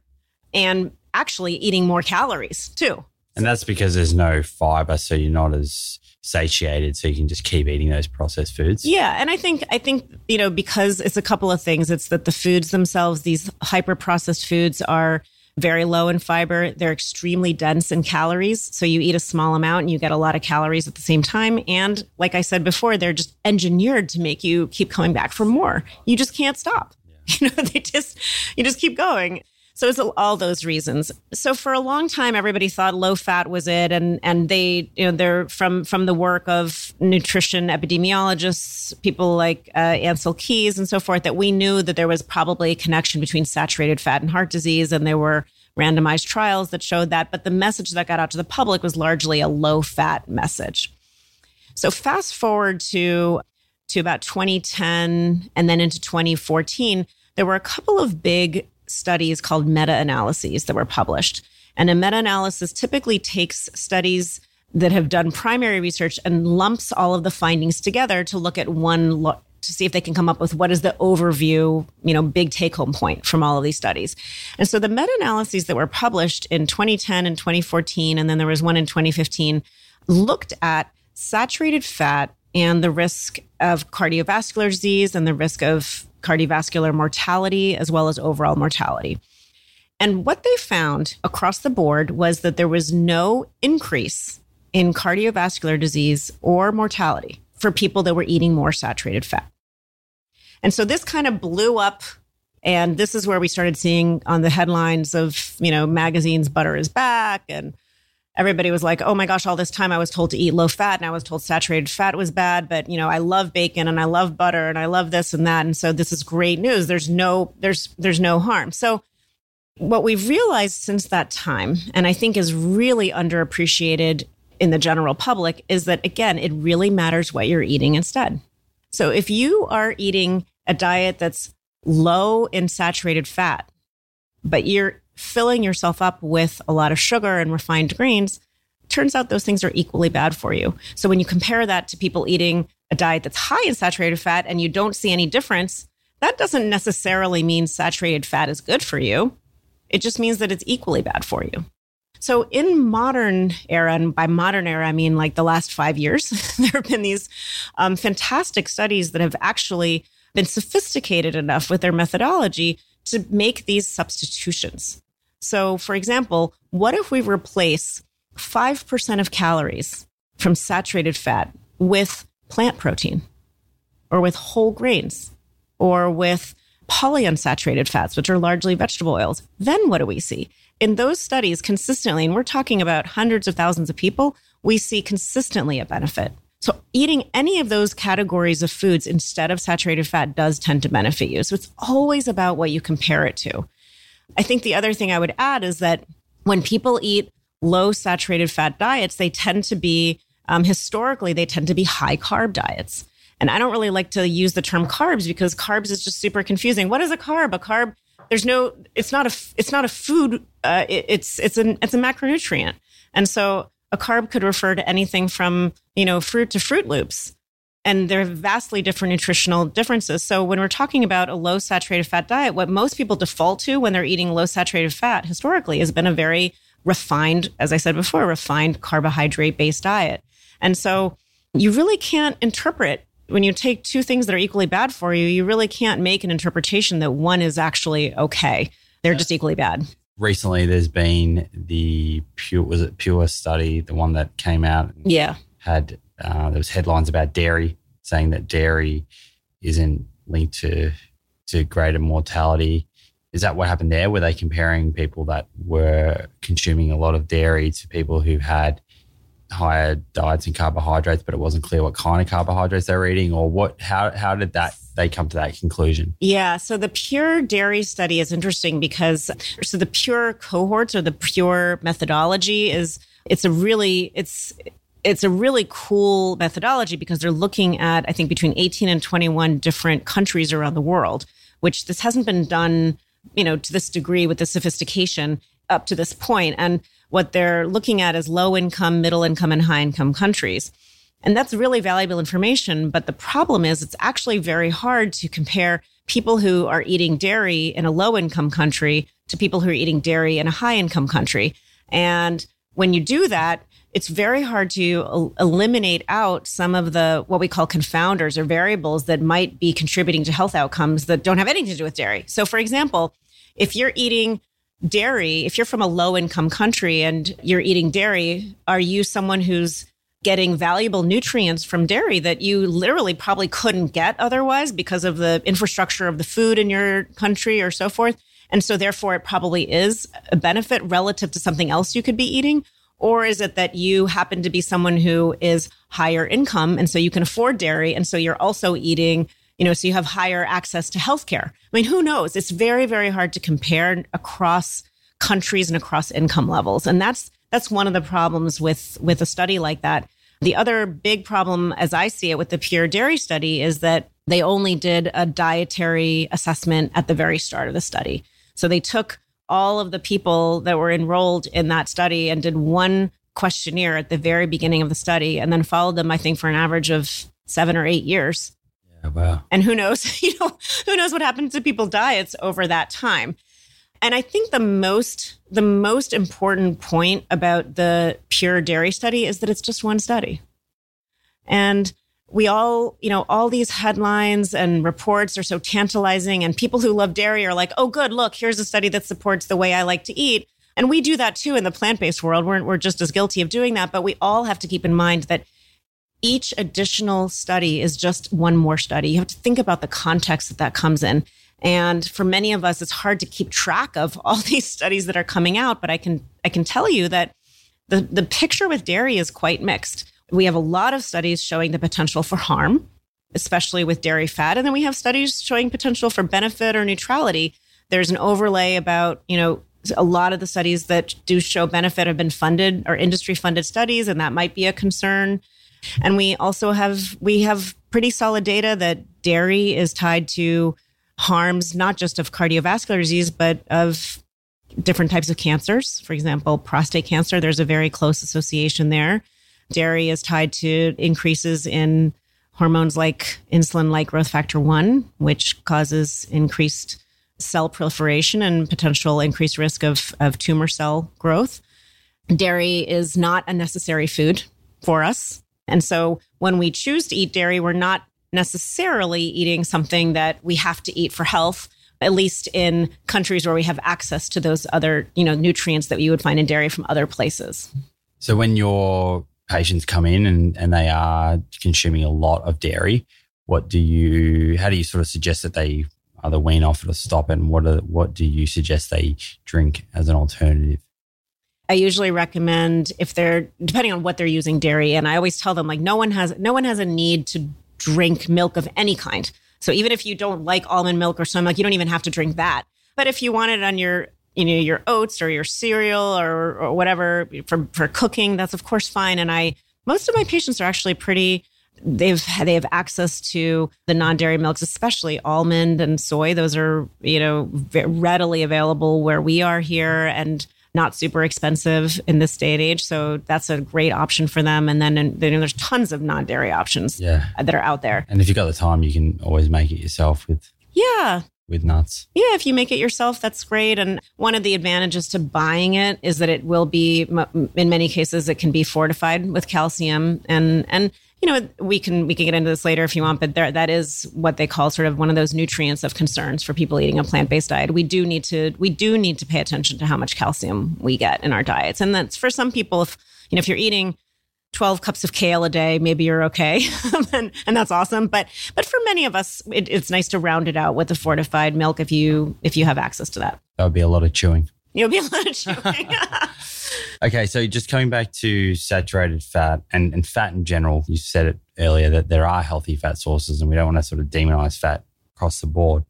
and actually eating more calories too. And that's because there's no fiber, so you're not as satiated, so you can just keep eating those processed foods. Yeah, and I think I think you know because it's a couple of things. It's that the foods themselves, these hyper processed foods, are very low in fiber. They're extremely dense in calories. So you eat a small amount and you get a lot of calories at the same time. And like I said before, they're just engineered to make you keep coming back for more. You just can't stop. Yeah. You know, they just, you just keep going. So it's all those reasons. So for a long time, everybody thought low fat was it, and and they you know they're from from the work of nutrition epidemiologists, people like uh, Ancel Keys and so forth, that we knew that there was probably a connection between saturated fat and heart disease, and there were randomized trials that showed that. But the message that got out to the public was largely a low fat message. So fast forward to to about 2010 and then into 2014, there were a couple of big studies called meta analyses that were published. And a meta analysis typically takes studies that have done primary research and lumps all of the findings together to look at one lo- to see if they can come up with what is the overview, you know, big take home point from all of these studies. And so the meta analyses that were published in 2010 and 2014, and then there was one in 2015, looked at saturated fat and the risk of cardiovascular disease and the risk of cardiovascular mortality as well as overall mortality. And what they found across the board was that there was no increase in cardiovascular disease or mortality for people that were eating more saturated fat. And so this kind of blew up. And this is where we started seeing on the headlines of, you know, magazines, butter is back and everybody was like, oh my gosh, all this time I was told to eat low fat and I was told saturated fat was bad, but you know, I love bacon and I love butter and I love this and that. And so this is great news. There's no, there's, there's no harm. So what we've realized since that time, and I think is really underappreciated in the general public is that again, it really matters what you're eating instead. So if you are eating a diet that's low in saturated fat, but you're filling yourself up with a lot of sugar and refined grains, turns out those things are equally bad for you. So when you compare that to people eating a diet that's high in saturated fat and you don't see any difference, that doesn't necessarily mean saturated fat is good for you. It just means that it's equally bad for you. So in modern era, and by modern era, I mean like the last five years, there have been these um, fantastic studies that have actually been sophisticated enough with their methodology to make these substitutions. So, for example, what if we replace 5% of calories from saturated fat with plant protein or with whole grains or with polyunsaturated fats, which are largely vegetable oils? Then what do we see? In those studies, consistently, and we're talking about hundreds of thousands of people, we see consistently a benefit. So, eating any of those categories of foods instead of saturated fat does tend to benefit you. So, it's always about what you compare it to. I think the other thing I would add is that when people eat low saturated fat diets, they tend to be, um, historically, they tend to be high carb diets. And I don't really like to use the term carbs because carbs is just super confusing. What is a carb? A carb, there's no, it's not a, it's not a food. Uh, it, it's, it's an, it's a macronutrient. And so a carb could refer to anything from, you know, fruit to Froot Loops and there are vastly different nutritional differences. So when we're talking about a low saturated fat diet, what most people default to when they're eating low saturated fat historically has been a very refined, as I said before, refined carbohydrate based diet. And so you really can't interpret when you take two things that are equally bad for you, you really can't make an interpretation that one is actually okay. They're just equally bad. Recently, there's been the pure was it pure study, the one that came out. Yeah, had uh, there was headlines about dairy saying that dairy isn't linked to to greater mortality. Is that what happened there? Were they comparing people that were consuming a lot of dairy to people who had higher diets in carbohydrates, but it wasn't clear what kind of carbohydrates they were eating, or what? How how did that they come to that conclusion? Yeah, so the pure dairy study is interesting because so the pure cohorts or the pure methodology is it's a really it's it's a really cool methodology because they're looking at, I think, between 18 and 21 different countries around the world, which this hasn't been done, you know, to this degree with the sophistication up to this point. And what they're looking at is low income, middle income, and high income countries. And that's really valuable information. But the problem is, it's actually very hard to compare people who are eating dairy in a low income country to people who are eating dairy in a high income country. And when you do that, it's very hard to eliminate out some of the what we call confounders or variables that might be contributing to health outcomes that don't have anything to do with dairy. So, for example, if you're eating dairy, if you're from a low income country and you're eating dairy, are you someone who's getting valuable nutrients from dairy that you literally probably couldn't get otherwise because of the infrastructure of the food in your country or so forth? And so, therefore, it probably is a benefit relative to something else you could be eating. Or is it that you happen to be someone who is higher income and so you can afford dairy and so you're also eating, you know, so you have higher access to healthcare? I mean, who knows? It's very, very hard to compare across countries and across income levels. And that's that's one of the problems with with a study like that. The other big problem as I see it with the pure dairy study is that they only did a dietary assessment at the very start of the study. So they took all of the people that were enrolled in that study and did one questionnaire at the very beginning of the study and then followed them, I think, for an average of seven or eight years. Yeah, wow. And who knows, you know, who knows what happens to people's diets over that time. And I think the most the most important point about the pure dairy study is that it's just one study. And we all, you know, all these headlines and reports are so tantalizing. And people who love dairy are like, oh, good, look, here's a study that supports the way I like to eat. And we do that too in the plant based world. We're, we're just as guilty of doing that. But we all have to keep in mind that each additional study is just one more study. You have to think about the context that that comes in. And for many of us, it's hard to keep track of all these studies that are coming out. But I can, I can tell you that the, the picture with dairy is quite mixed. We have a lot of studies showing the potential for harm, especially with dairy fat. And then we have studies showing potential for benefit or neutrality. There's an overlay about, you know, a lot of the studies that do show benefit have been funded or industry funded studies, and that might be a concern. And we also have we have pretty solid data that dairy is tied to harms not just of cardiovascular disease, but of different types of cancers. For example, prostate cancer, there's a very close association there. Dairy is tied to increases in hormones like insulin like growth factor 1, which causes increased cell proliferation and potential increased risk of, of tumor cell growth. Dairy is not a necessary food for us. And so when we choose to eat dairy, we're not necessarily eating something that we have to eat for health at least in countries where we have access to those other you know nutrients that you would find in dairy from other places so when your patients come in and, and they are consuming a lot of dairy what do you how do you sort of suggest that they either wean off or stop and what are, what do you suggest they drink as an alternative I usually recommend if they're depending on what they're using dairy and I always tell them like no one has no one has a need to drink milk of any kind. So even if you don't like almond milk or soy milk, you don't even have to drink that. But if you want it on your you know your oats or your cereal or, or whatever for for cooking, that's of course fine. And I most of my patients are actually pretty they've they have access to the non-dairy milks especially almond and soy those are you know readily available where we are here and not super expensive in this day and age. So that's a great option for them. And then, and there's tons of non dairy options yeah. that are out there. And if you've got the time, you can always make it yourself with yeah with. Yeah, if you make it yourself, that's great. And one of the advantages to buying it is that it will be, in many cases, it can be fortified with calcium. And and you know we can we can get into this later if you want, but there, that is what they call sort of one of those nutrients of concerns for people eating a plant based diet. We do need to we do need to pay attention to how much calcium we get in our diets, and that's for some people. If you know if you're eating 12 cups of kale a day, maybe you're okay. and, and, that's awesome. But, but for many of us, it, it's nice to round it out with a fortified milk if you, if you have access to that. That would be a lot of chewing. You'll be a lot of chewing. okay. So just coming back to saturated fat and, and fat in general, you said it earlier that there are healthy fat sources and we don't want to sort of demonize fat across the board.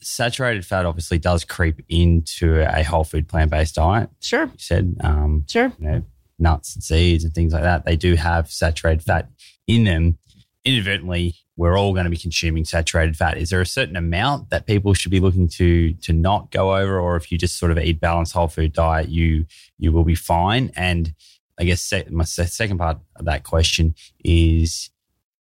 Saturated fat obviously does creep into a whole food plant based diet. Sure. You said, um, sure. You know, nuts and seeds and things like that, they do have saturated fat in them. Inadvertently, we're all going to be consuming saturated fat. Is there a certain amount that people should be looking to to not go over, or if you just sort of eat balanced whole food diet, you you will be fine? And I guess my second part of that question is: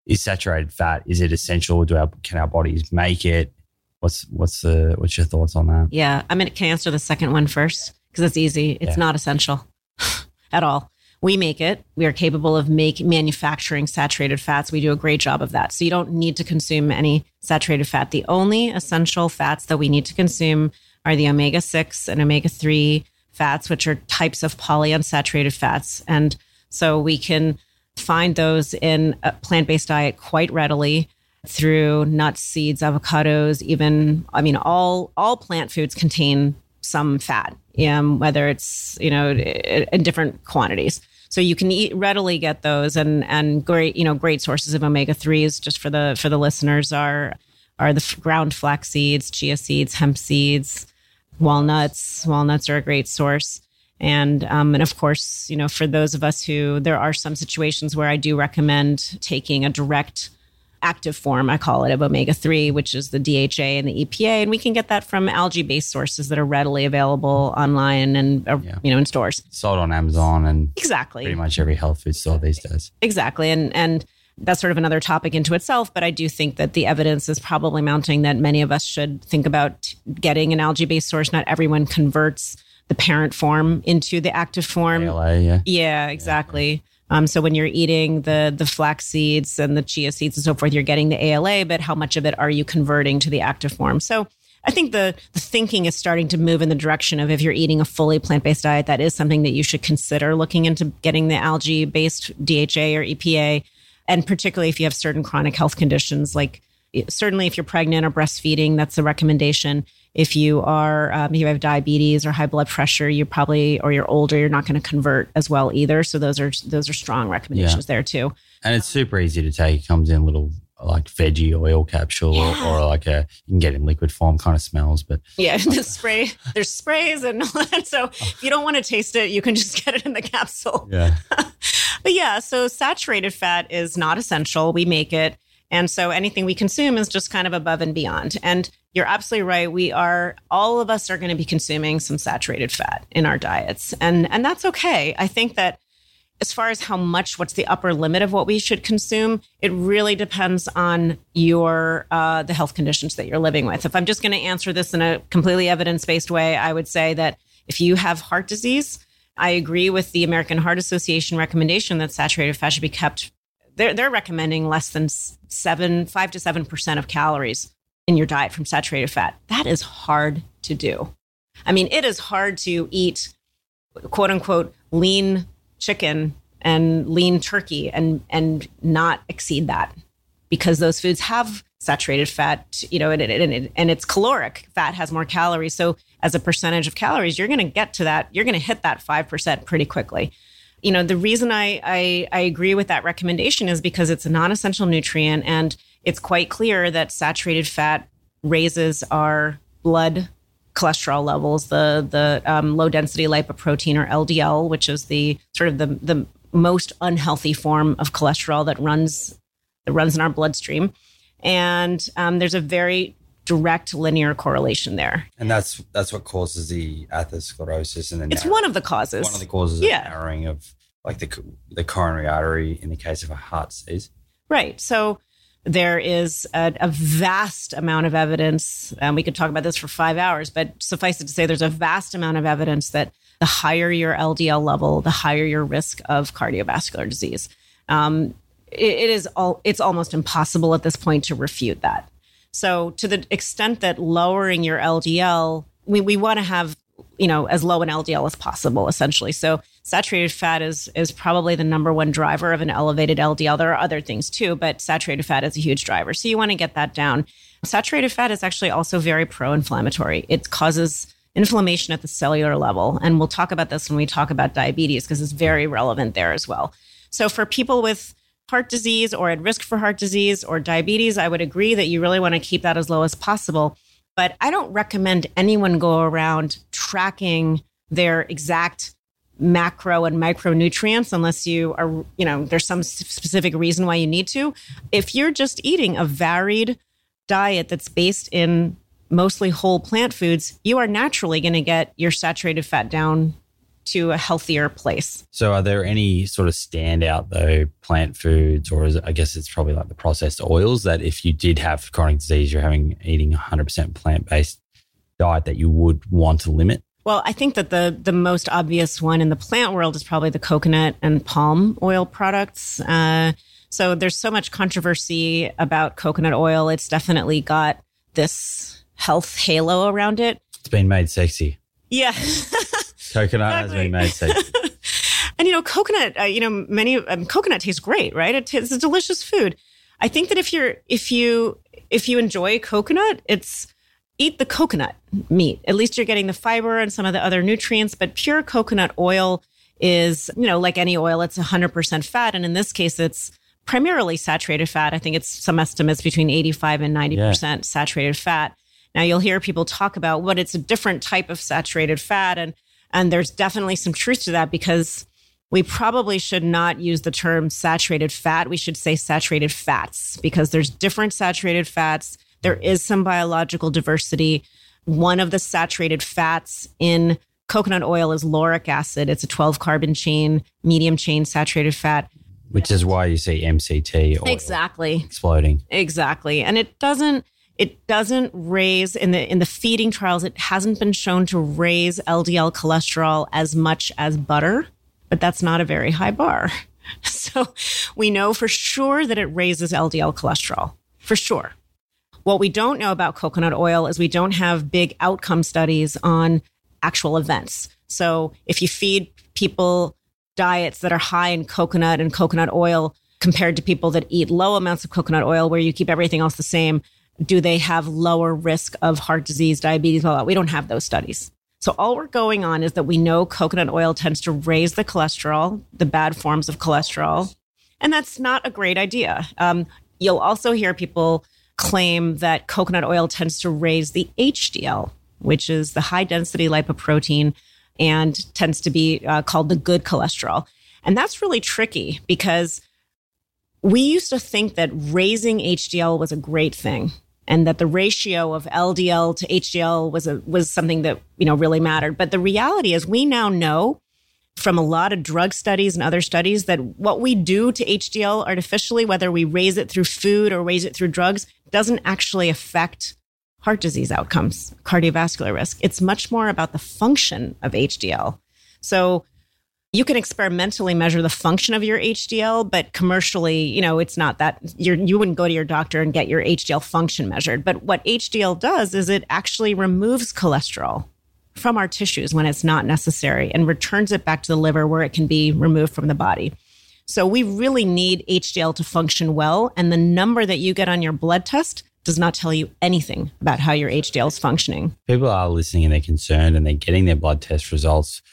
Is saturated fat is it essential? Do our can our bodies make it? What's what's the what's your thoughts on that? Yeah, I mean, can I answer the second one first because it's easy. It's yeah. not essential at all. We make it. We are capable of make manufacturing saturated fats. We do a great job of that. So you don't need to consume any saturated fat. The only essential fats that we need to consume are the omega 6 and omega 3 fats, which are types of polyunsaturated fats. And so we can find those in a plant based diet quite readily through nuts, seeds, avocados, even, I mean, all, all plant foods contain some fat, um, whether it's, you know, in different quantities. So you can eat, readily get those and, and great, you know, great sources of omega 3s just for the, for the listeners are, are the ground flax seeds, chia seeds, hemp seeds, walnuts. Walnuts are a great source. And um, and of course, you know, for those of us who there are some situations where I do recommend taking a direct active form, I call it, of omega 3, which is the DHA and the EPA. And we can get that from algae based sources that are readily available online and, uh, yeah. you know, in stores. Sold on Amazon and exactly pretty much every health food store these days. Exactly. And, and, that's sort of another topic into itself, but I do think that the evidence is probably mounting that many of us should think about getting an algae based source. Not everyone converts the parent form into the active form. ALA, yeah. Yeah, exactly. Yeah. Um, so when you're eating the the flax seeds and the chia seeds and so forth, you're getting the ALA, but how much of it are you converting to the active form? So I think the, the thinking is starting to move in the direction of if you're eating a fully plant based diet, that is something that you should consider looking into getting the algae based DHA or EPA. And particularly if you have certain chronic health conditions, like certainly if you're pregnant or breastfeeding, that's a recommendation if you are um, you have diabetes or high blood pressure you probably or you're older you're not going to convert as well either. So those are those are strong recommendations yeah. there too. And it's super easy to take. It comes in little like veggie oil capsule yeah. or, or, like a you can get it in liquid form kind of smells but yeah the spray there's sprays and so if you don't want to taste it you can just get it in the capsule. Yeah. But yeah so saturated fat is not essential. We make it And so anything we consume is just kind of above and beyond. And you're absolutely right. We are all of us are going to be consuming some saturated fat in our diets. And and that's okay. I think that as far as how much, what's the upper limit of what we should consume, it really depends on your uh, the health conditions that you're living with. If I'm just going to answer this in a completely evidence based way, I would say that if you have heart disease, I agree with the American Heart Association recommendation that saturated fat should be kept. They're, they're recommending less than seven, five to seven percent of calories in your diet from saturated fat. That is hard to do. I mean, it is hard to eat quote unquote lean chicken and lean turkey and and not exceed that because those foods have saturated fat, you know, and, and, and it's caloric. Fat has more calories. So as a percentage of calories, you're going to get to that. You're going to hit that 5% pretty quickly. You know, the reason I, I, I agree with that recommendation is because it's a non-essential nutrient and it's quite clear that saturated fat raises our blood cholesterol levels, the the um, low density lipoprotein or LDL, which is the sort of the the most unhealthy form of cholesterol that runs that runs in our bloodstream, and um, there's a very direct linear correlation there. And that's that's what causes the atherosclerosis and the it's one of the causes. One of the causes yeah. of narrowing of like the the coronary artery in the case of a heart disease. Right. So there is a, a, vast amount of evidence, and we could talk about this for five hours, but suffice it to say, there's a vast amount of evidence that the higher your LDL level, the higher your risk of cardiovascular disease. Um, it, it is all it's almost impossible at this point to refute that. So, to the extent that lowering your LDL, we, we want to have you know as low an LDL as possible, essentially. So, saturated fat is is probably the number one driver of an elevated LDL. There are other things too, but saturated fat is a huge driver. So, you want to get that down. Saturated fat is actually also very pro-inflammatory. It causes inflammation at the cellular level, and we'll talk about this when we talk about diabetes because it's very relevant there as well. So, for people with heart disease or at risk for heart disease or diabetes, I would agree that you really want to keep that as low as possible. But I don't recommend anyone go around tracking their exact macro and micronutrients unless you are, you know, there's some specific reason why you need to. If you're just eating a varied diet that's based in mostly whole plant foods, you are naturally going to get your saturated fat down to a healthier place. So, are there any sort of standout though plant foods, or is it, I guess it's probably like the processed oils that if you did have chronic disease, you're having eating 100% plant based diet that you would want to limit? Well, I think that the the most obvious one in the plant world is probably the coconut and palm oil products. Uh, so there's so much controversy about coconut oil. It's definitely got this health halo around it. It's been made sexy. Yeah. Coconut exactly. has been made safe. and you know, coconut. Uh, you know, many um, coconut tastes great, right? It, it's a delicious food. I think that if you're if you if you enjoy coconut, it's eat the coconut meat. At least you're getting the fiber and some of the other nutrients. But pure coconut oil is, you know, like any oil, it's 100% fat, and in this case, it's primarily saturated fat. I think it's some estimates between 85 and 90% yeah. saturated fat. Now you'll hear people talk about what it's a different type of saturated fat and and there's definitely some truth to that because we probably should not use the term saturated fat. We should say saturated fats because there's different saturated fats. There is some biological diversity. One of the saturated fats in coconut oil is lauric acid. It's a 12 carbon chain, medium chain saturated fat. Which is why you see MCT exactly exploding. Exactly. And it doesn't it doesn't raise in the in the feeding trials. It hasn't been shown to raise LDL cholesterol as much as butter, but that's not a very high bar. So we know for sure that it raises LDL cholesterol for sure. What we don't know about coconut oil is we don't have big outcome studies on actual events. So if you feed people diets that are high in coconut and coconut oil compared to people that eat low amounts of coconut oil where you keep everything else the same, do they have lower risk of heart disease, diabetes, all that? We don't have those studies. So all we're going on is that we know coconut oil tends to raise the cholesterol, the bad forms of cholesterol, and that's not a great idea. Um, you'll also hear people claim that coconut oil tends to raise the HDL, which is the high density lipoprotein and tends to be uh, called the good cholesterol. And that's really tricky because we used to think that raising HDL was a great thing and that the ratio of LDL to HDL was a was something that you know really mattered. But the reality is we now know from a lot of drug studies and other studies that what we do to HDL artificially, whether we raise it through food or raise it through drugs, doesn't actually affect heart disease outcomes, cardiovascular risk. It's much more about the function of HDL. So you can experimentally measure the function of your HDL, but commercially, you know, it's not that you're, you wouldn't go to your doctor and get your HDL function measured. But what HDL does is it actually removes cholesterol from our tissues when it's not necessary and returns it back to the liver where it can be removed from the body. So we really need HDL to function well. And the number that you get on your blood test does not tell you anything about how your HDL is functioning. People are listening and they're concerned and they're getting their blood test results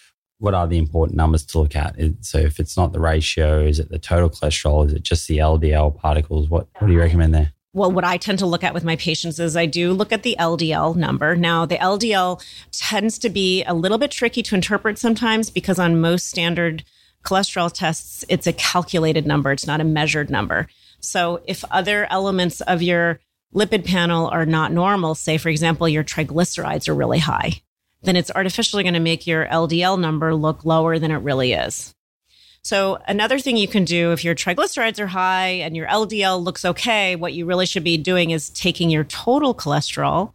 what are the important numbers to look at? So if it's not the ratio, is it the total cholesterol? Is it just the LDL particles? What, what do you recommend there? Well, what I tend to look at with my patients is I do look at the LDL number. Now, the LDL tends to be a little bit tricky to interpret sometimes because on most standard cholesterol tests, it's a calculated number, it's not a measured number. So if other elements of your lipid panel are not normal, say, for example, your triglycerides are really high, then it's artificially going to make your LDL number look lower than it really is. So, another thing you can do if your triglycerides are high and your LDL looks okay, what you really should be doing is taking your total cholesterol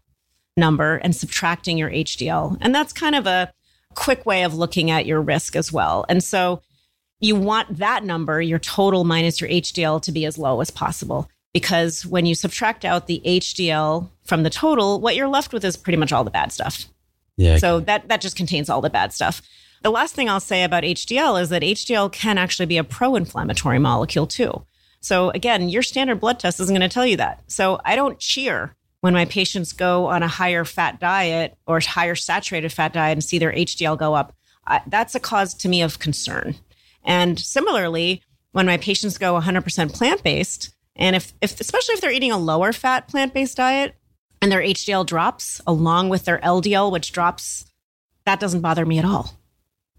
number and subtracting your HDL. And that's kind of a quick way of looking at your risk as well. And so, you want that number, your total minus your HDL, to be as low as possible. Because when you subtract out the HDL from the total, what you're left with is pretty much all the bad stuff. Yeah. So that that just contains all the bad stuff. The last thing I'll say about HDL is that HDL can actually be a pro-inflammatory molecule too. So again, your standard blood test isn't going to tell you that. So I don't cheer when my patients go on a higher fat diet or higher saturated fat diet and see their HDL go up. I, that's a cause to me of concern. And similarly, when my patients go 100% plant based, and if, if especially if they're eating a lower fat plant based diet, and their HDL drops along with their LDL, which drops, that doesn't bother me at all.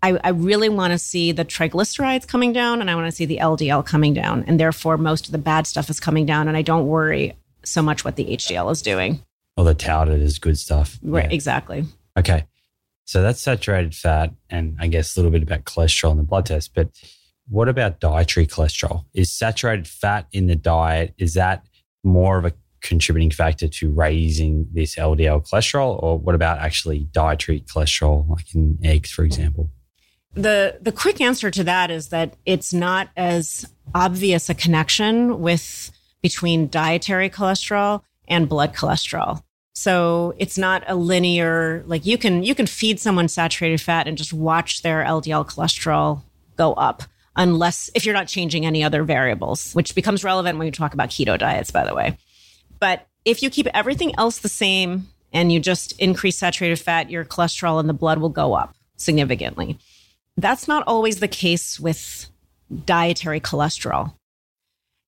I, I really want to see the triglycerides coming down and I want to see the LDL coming down. And therefore, most of the bad stuff is coming down. And I don't worry so much what the HDL is doing. Well, the touted is good stuff. Right, yeah. exactly. Okay. So that's saturated fat and I guess a little bit about cholesterol in the blood test. But what about dietary cholesterol? Is saturated fat in the diet, is that more of a contributing factor to raising this LDL cholesterol, or what about actually dietary cholesterol, like in eggs, for example? The the quick answer to that is that it's not as obvious a connection with between dietary cholesterol and blood cholesterol. So it's not a linear like you can you can feed someone saturated fat and just watch their LDL cholesterol go up unless if you're not changing any other variables, which becomes relevant when you talk about keto diets by the way. But if you keep everything else the same and you just increase saturated fat, your cholesterol in the blood will go up significantly. That's not always the case with dietary cholesterol.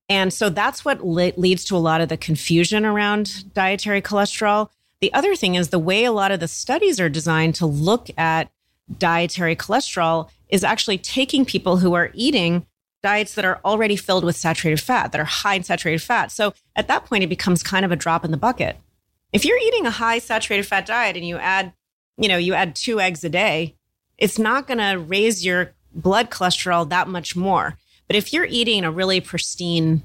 And so that's what le- leads to a lot of the confusion around dietary cholesterol. The other thing is the way a lot of the studies are designed to look at dietary cholesterol is actually taking people who are eating diets that are already filled with saturated fat, that are high in saturated fat. So at that point, it becomes kind of a drop in the bucket. If you're eating a high saturated fat diet and you add, you know, you add two eggs a day, it's not going to raise your blood cholesterol that much more. But if you're eating a really pristine,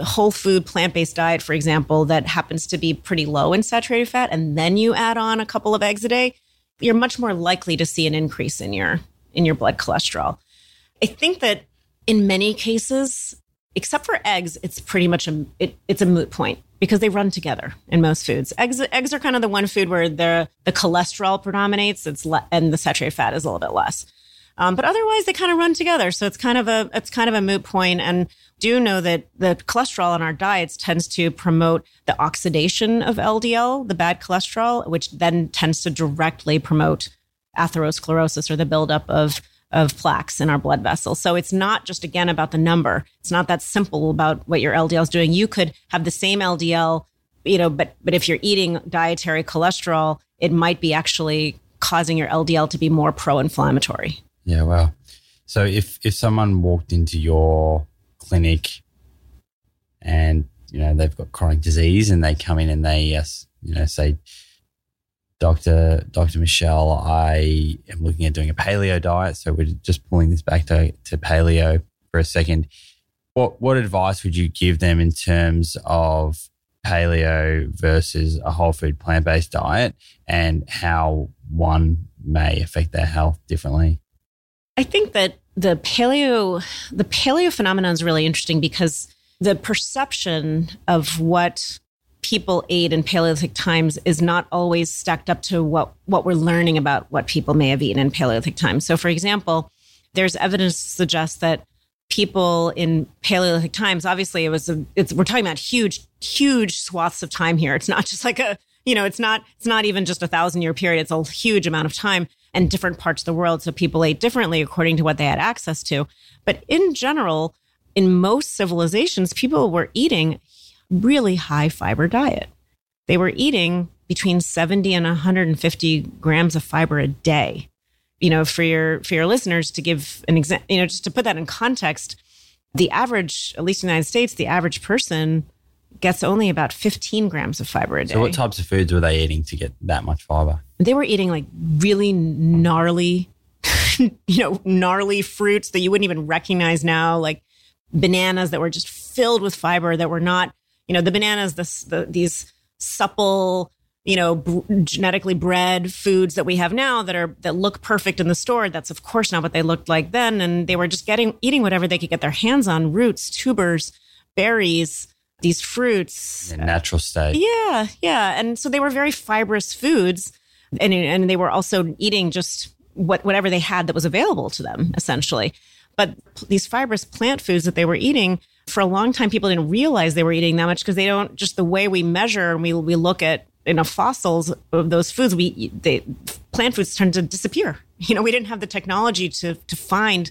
whole food plant based diet, for example, that happens to be pretty low in saturated fat, and then you add on a couple of eggs a day, you're much more likely to see an increase in your in your blood cholesterol. I think that in many cases, except for eggs, it's pretty much a it, it's a moot point because they run together in most foods. Eggs eggs are kind of the one food where the the cholesterol predominates. It's le- and the saturated fat is a little bit less. Um, but otherwise, they kind of run together. So it's kind of a it's kind of a moot point. And do know that the cholesterol in our diets tends to promote the oxidation of LDL, the bad cholesterol, which then tends to directly promote atherosclerosis or the buildup of of plaques in our blood vessels. So it's not just again about the number. It's not that simple about what your LDL is doing. You could have the same LDL, you know, but but if you're eating dietary cholesterol, it might be actually causing your LDL to be more pro-inflammatory. Yeah, wow. So if if someone walked into your clinic and you know they've got chronic disease and they come in and they yes you know say Dr. Dr. Michelle, I am looking at doing a paleo diet. So we're just pulling this back to, to paleo for a second. What what advice would you give them in terms of paleo versus a whole food plant based diet and how one may affect their health differently? I think that the paleo the paleo phenomenon is really interesting because the perception of what people ate in Paleolithic times is not always stacked up to what, what we're learning about what people may have eaten in Paleolithic times. So, for example, there's evidence to suggest that people in Paleolithic times, obviously, it was a, we're talking about huge, huge swaths of time here. It's not just like a, you know, it's not, it's not even just a thousand year period. It's a huge amount of time and different parts of the world. So people ate differently according to what they had access to. But in general, in most civilizations, people were eating really high fiber diet. They were eating between 70 and 150 grams of fiber a day. You know, for your for your listeners to give an example, you know, just to put that in context, the average, at least in the United States, the average person gets only about 15 grams of fiber a day. So, what types of foods were they eating to get that much fiber? They were eating like really gnarly, you know, gnarly fruits that you wouldn't even recognize now, like bananas that were just filled with fiber that were not you know, the bananas, this, the, these supple, you know, b- genetically bred foods that we have now that are that look perfect in the store. That's of course not what they looked like then, and they were just getting eating whatever they could get their hands on: roots, tubers, berries, these fruits, in natural state. Yeah, yeah, and so they were very fibrous foods, and and they were also eating just what whatever they had that was available to them, essentially. But these fibrous plant foods that they were eating for a long time, people didn't realize they were eating that much because they don't just the way we measure and we, we look at you know fossils of those foods we they plant foods tend to disappear. You know we didn't have the technology to to find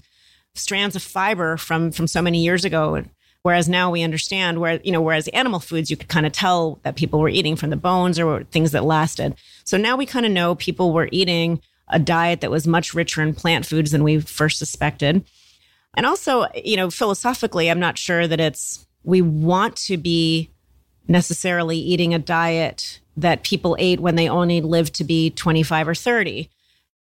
strands of fiber from from so many years ago. Whereas now we understand where you know whereas animal foods you could kind of tell that people were eating from the bones or things that lasted. So now we kind of know people were eating a diet that was much richer in plant foods than we first suspected and also, you know, philosophically, I'm not sure that it's, we want to be necessarily eating a diet that people ate when they only lived to be 25 or 30.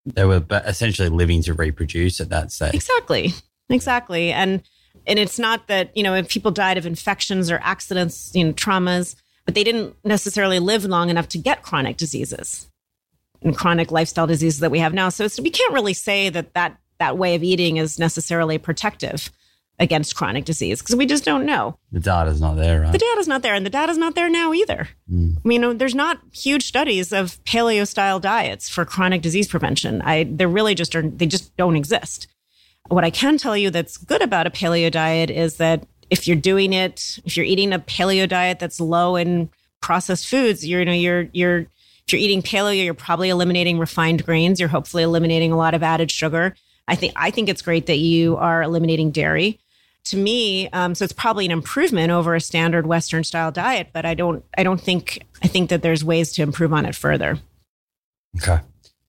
They were essentially living to reproduce at that stage. Exactly. Exactly. And, and it's not that, you know, if people died of infections or accidents, you know, traumas, but they didn't necessarily live long enough to get chronic diseases and chronic lifestyle diseases that we have now. So we can't really say that that that way of eating is necessarily protective against chronic disease because we just don't know. The data's not there, right? The data's not there, and the data's not there now either. Mm. I mean, there's not huge studies of paleo style diets for chronic disease prevention. I they're really just are they just don't exist. What I can tell you that's good about a paleo diet is that if you're doing it, if you're eating a paleo diet that's low in processed foods, you're you know you're you're if you're eating paleo, you're probably eliminating refined grains. You're hopefully eliminating a lot of added sugar. I think I think it's great that you are eliminating dairy. To me, um, so it's probably an improvement over a standard Western style diet, but I don't I don't think I think that there's ways to improve on it further. Okay,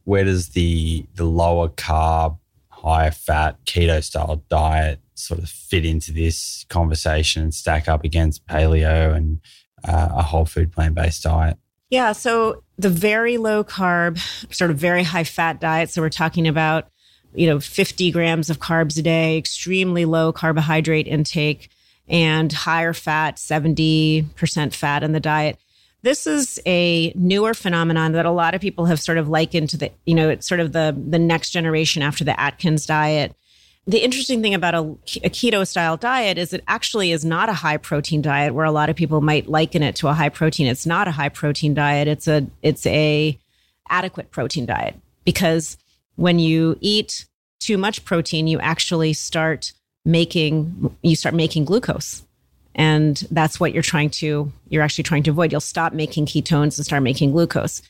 where does the the lower carb, higher fat keto style diet sort of fit into this conversation and stack up against paleo and uh, a whole food plant based diet? Yeah, so the very low carb, sort of very high fat diet. So we're talking about you know, 50 grams of carbs a day, extremely low carbohydrate intake, and higher fat, 70% fat in the diet. This is a newer phenomenon that a lot of people have sort of likened to the, you know, it's sort of the the next generation after the Atkins diet. The interesting thing about a, a keto style diet is it actually is not a high protein diet where a lot of people might liken it to a high protein. It's not a high protein diet. It's a it's a adequate protein diet because when you eat too much protein, you actually start making you start making glucose. And that's what you're trying to you're actually trying to avoid. You'll stop making ketones and start making glucose.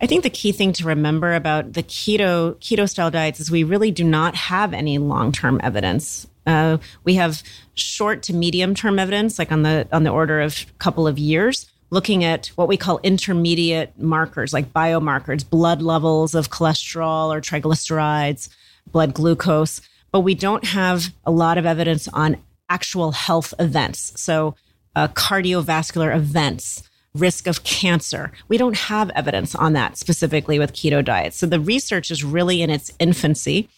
I think the key thing to remember about the keto keto style diets is we really do not have any long term evidence. Uh, we have short to medium term evidence, like on the on the order of a couple of years, looking at what we call intermediate markers, like biomarkers, blood levels of cholesterol or triglycerides, blood glucose, but we don't have a lot of evidence on actual health events. So, uh, cardiovascular events, risk of cancer. We don't have evidence on that specifically with keto diets. So the research is really in its infancy.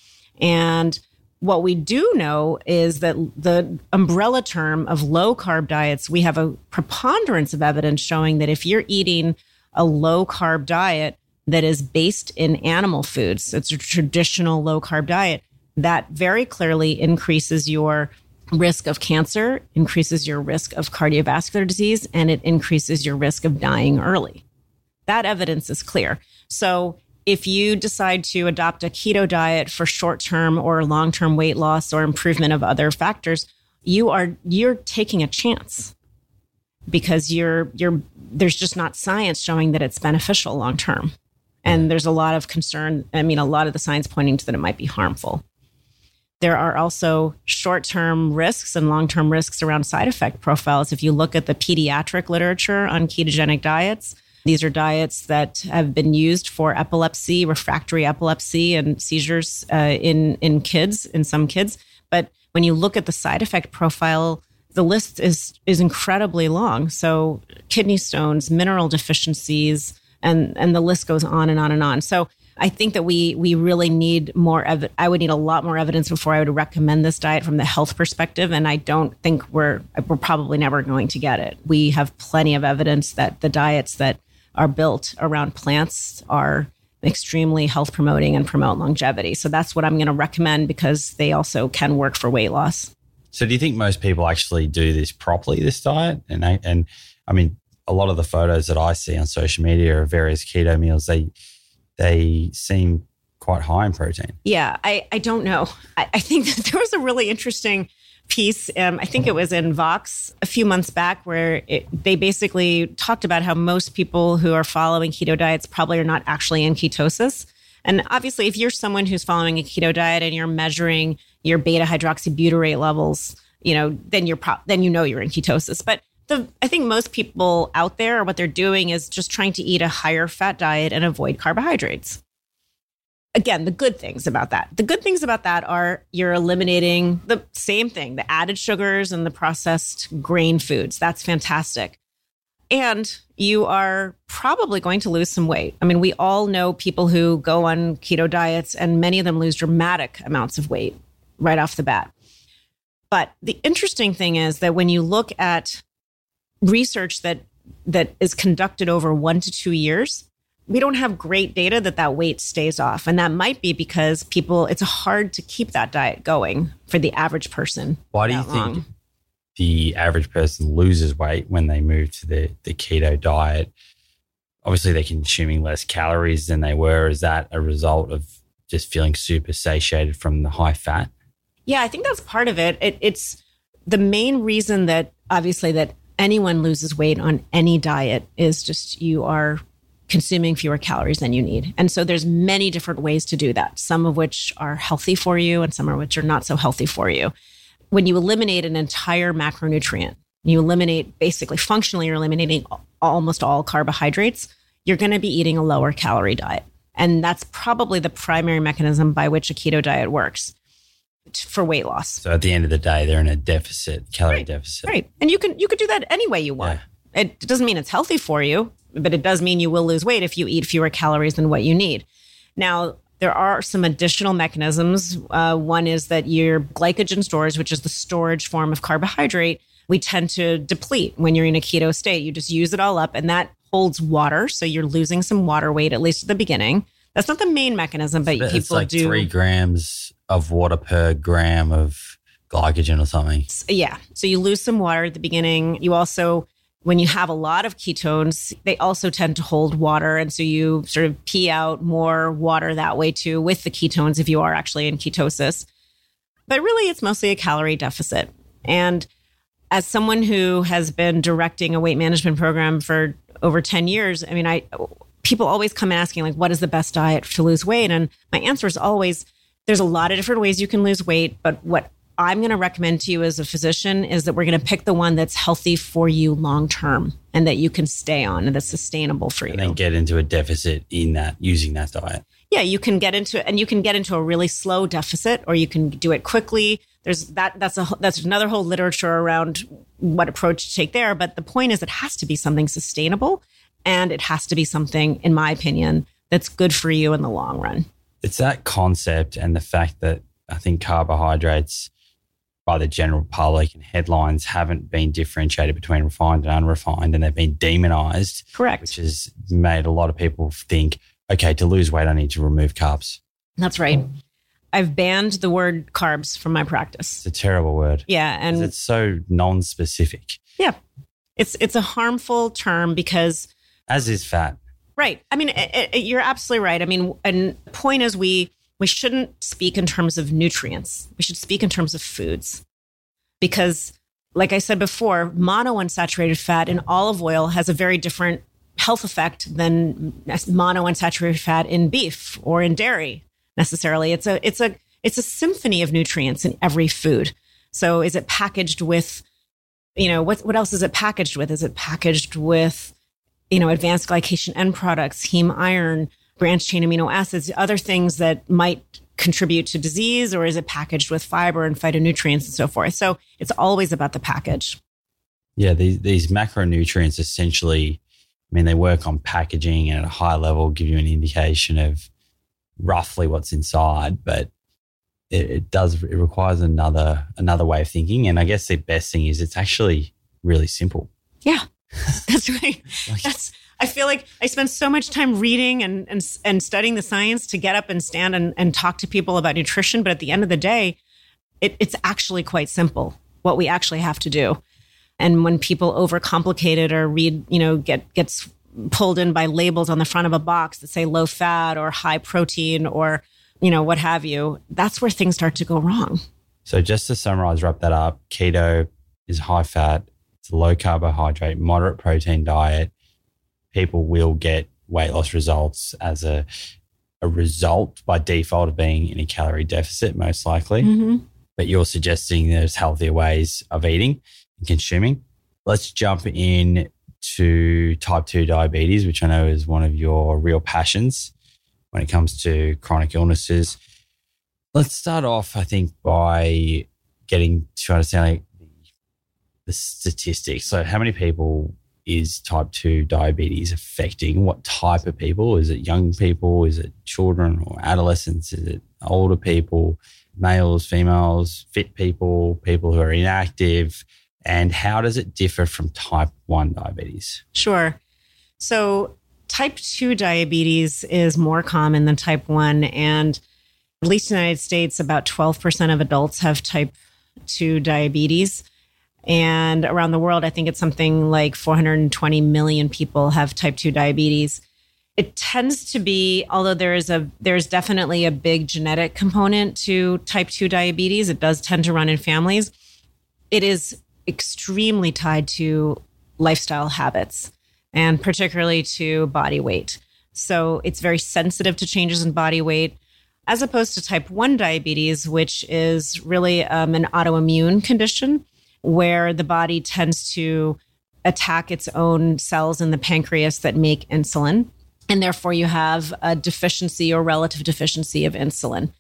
And what we do know is that the umbrella term of low carb diets, we have a preponderance of evidence showing that if you're eating a low carb diet that is based in animal foods, it's a traditional low carb diet, that very clearly increases your risk of cancer, increases your risk of cardiovascular disease, and it increases your risk of dying early. That evidence is clear. So if you decide to adopt a keto diet for short-term or long-term weight loss or improvement of other factors, you are you're taking a chance because you're you're there's just not science showing that it's beneficial long term. And there's a lot of concern, I mean a lot of the science pointing to that it might be harmful. There are also short term risks and long term risks around side effect profiles. If you look at the pediatric literature on ketogenic diets, these are diets that have been used for epilepsy, refractory epilepsy, and seizures uh, in in kids, in some kids. But when you look at the side effect profile, the list is is incredibly long. So kidney stones, mineral deficiencies, and and the list goes on and on and on. So I think that we we really need more. Ev- I would need a lot more evidence before I would recommend this diet from the health perspective, and I don't think we're we're probably never going to get it. We have plenty of evidence that the diets that are built around plants are extremely health promoting and promote longevity. So that's what I'm going to recommend because they also can work for weight loss. So do you think most people actually do this properly, this diet? And I, and I mean, a lot of the photos that I see on social media of various keto meals, they they seem quite high in protein. Yeah, I, I don't know. I, I think that there was a really interesting piece. Um, I think it was in Vox a few months back where it, they basically talked about how most people who are following keto diets probably are not actually in ketosis. And obviously, if you're someone who's following a keto diet and you're measuring your beta hydroxybutyrate levels, you know, then you're pro- then you know you're in ketosis. But the I think most people out there what they're doing is just trying to eat a higher fat diet and avoid carbohydrates again, the good things about that. The good things about that are you're eliminating the same thing, the added sugars and the processed grain foods. That's fantastic. And you are probably going to lose some weight. I mean, we all know people who go on keto diets, and many of them lose dramatic amounts of weight right off the bat. But the interesting thing is that when you look at research that that is conducted over one to two years, we don't have great data that that weight stays off. And that might be because people, it's hard to keep that diet going for the average person. Why do you long. think the average person loses weight when they move to the, the keto diet? Obviously, they're consuming less calories than they were. Is that a result of just feeling super satiated from the high fat? Yeah, I think that's part of it. it it's the main reason that obviously that anyone loses weight on any diet is just you are consuming fewer calories than you need. And so there's many different ways to do that, some of which are healthy for you and some of which are not so healthy for you. When you eliminate an entire macronutrient, you eliminate basically functionally you're eliminating almost all carbohydrates, you're going to be eating a lower calorie diet. And that's probably the primary mechanism by which a keto diet works for weight loss. So at the end of the day, they're in a deficit, calorie right. deficit. Right. And you can you could do that any way you want. Yeah. It doesn't mean it's healthy for you but it does mean you will lose weight if you eat fewer calories than what you need. Now, there are some additional mechanisms. Uh, one is that your glycogen stores, which is the storage form of carbohydrate, we tend to deplete when you're in a keto state. You just use it all up, and that holds water. So you're losing some water weight, at least at the beginning. That's not the main mechanism, but it's people like do. Three grams of water per gram of glycogen or something. Yeah. So you lose some water at the beginning. You also when you have a lot of ketones, they also tend to hold water. And so you sort of pee out more water that way too with the ketones if you are actually in ketosis. But really, it's mostly a calorie deficit. And as someone who has been directing a weight management program for over 10 years, I mean, I people always come asking like what is the best diet to lose weight and my answer is always there's a lot of different ways you can lose weight, but what I'm going to recommend to you as a physician is that we're going to pick the one that's healthy for you long term and that you can stay on and that's sustainable for you. And then get into a deficit in that using that diet. Yeah, you can get into and you can get into a really slow deficit or you can do it quickly. there's that that's a that's another whole literature around what approach to take there. But the point is, it has to be something sustainable, and it has to be something, in my opinion, that's good for you in the long run. It's that concept and the fact that I think carbohydrates by the general public and headlines haven't been differentiated between refined and unrefined, and they've been demonized. Correct. Which has made a lot of people think, okay, to lose weight, I need to remove carbs. That's right. I've banned the word carbs from my practice. It's a terrible word. Yeah, and it's so non-specific. Yeah, it's it's a harmful term because as is fat. Right. I mean, it, it, you're absolutely right. I mean, and the point is we we shouldn't speak in terms of nutrients. We should speak in terms of foods. Because, like I said before, monounsaturated fat in olive oil has a very different health effect than monounsaturated fat in beef or in dairy necessarily. It's a it's a it's a symphony of nutrients in every food. So is it packaged with, you know, what what else is it packaged with? Is it packaged with, you know, advanced glycation end products, heme iron, branched chain amino acids, other things that might contribute to disease, or is it packaged with fiber and phytonutrients and so forth? So it's always about the package. Yeah, these, these macronutrients essentially, I mean, they work on packaging and at a high level give you an indication of roughly what's inside, but it, it does it requires another another way of thinking. And I guess the best thing is it's actually really simple. Yeah, that's right. like, that's I feel like I spend so much time reading and, and, and studying the science to get up and stand and, and talk to people about nutrition. But at the end of the day, it, it's actually quite simple what we actually have to do. And when people overcomplicate it or read, you know, get gets pulled in by labels on the front of a box that say low fat or high protein or, you know, what have you, that's where things start to go wrong. So just to summarize, wrap that up, keto is high fat, it's a low carbohydrate, moderate protein diet people will get weight loss results as a a result by default of being in a calorie deficit, most likely. Mm-hmm. But you're suggesting there's healthier ways of eating and consuming. Let's jump in to type 2 diabetes, which I know is one of your real passions when it comes to chronic illnesses. Let's start off, I think, by getting to understand like the statistics. So, how many people is type 2 diabetes affecting? What type of people? Is it young people? Is it children or adolescents? Is it older people, males, females, fit people, people who are inactive? And how does it differ from type 1 diabetes? Sure. So, type 2 diabetes is more common than type 1. And at least in the United States, about 12% of adults have type 2 diabetes. And around the world, I think it's something like 420 million people have type 2 diabetes. It tends to be, although there is a there's definitely a big genetic component to type 2 diabetes, it does tend to run in families. It is extremely tied to lifestyle habits and particularly to body weight. So it's very sensitive to changes in body weight, as opposed to type 1 diabetes, which is really um, an autoimmune condition where the body tends to attack its own cells in the pancreas that make insulin. And therefore, you have a deficiency or relative deficiency of insulin.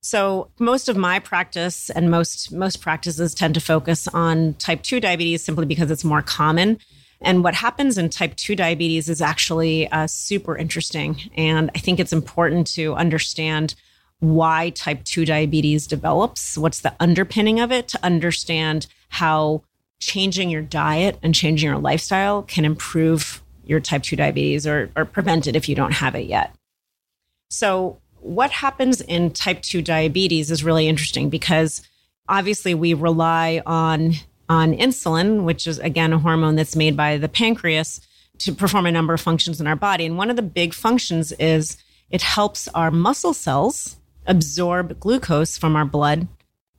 So most of my practice and most most practices tend to focus on type 2 diabetes simply because it's more common. And what happens in type 2 diabetes is actually uh, super interesting. And I think it's important to understand why type 2 diabetes develops, what's the underpinning of it, to understand how changing your diet and changing your lifestyle can improve your type 2 diabetes or, or prevent it if you don't have it yet. So, what happens in type 2 diabetes is really interesting because obviously we rely on on insulin, which is again a hormone that's made by the pancreas to perform a number of functions in our body. And one of the big functions is it helps our muscle cells absorb glucose from our blood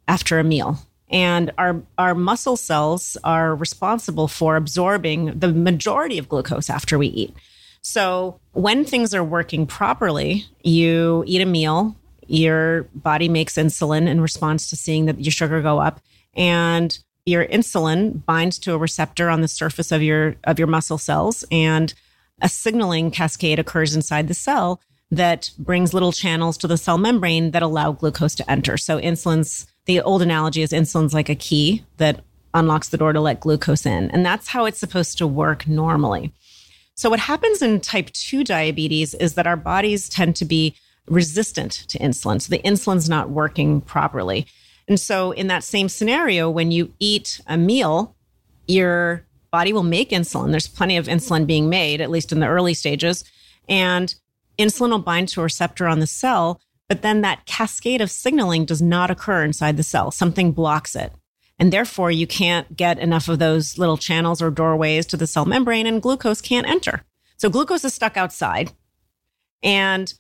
after a meal and our our muscle cells are responsible for absorbing the majority of glucose after we eat. So when things are working properly, you eat a meal, your body makes insulin in response to seeing that your sugar go up and your insulin binds to a receptor on the surface of your of your muscle cells and a signaling cascade occurs inside the cell that brings little channels to the cell membrane that allow glucose to enter. So insulin's the old analogy is insulin's like a key that unlocks the door to let glucose in. And that's how it's supposed to work normally. So, what happens in type 2 diabetes is that our bodies tend to be resistant to insulin. So, the insulin's not working properly. And so, in that same scenario, when you eat a meal, your body will make insulin. There's plenty of insulin being made, at least in the early stages. And insulin will bind to a receptor on the cell, but then that cascade of signaling does not occur inside the cell. Something blocks it. And therefore, you can't get enough of those little channels or doorways to the cell membrane, and glucose can't enter. So, glucose is stuck outside. And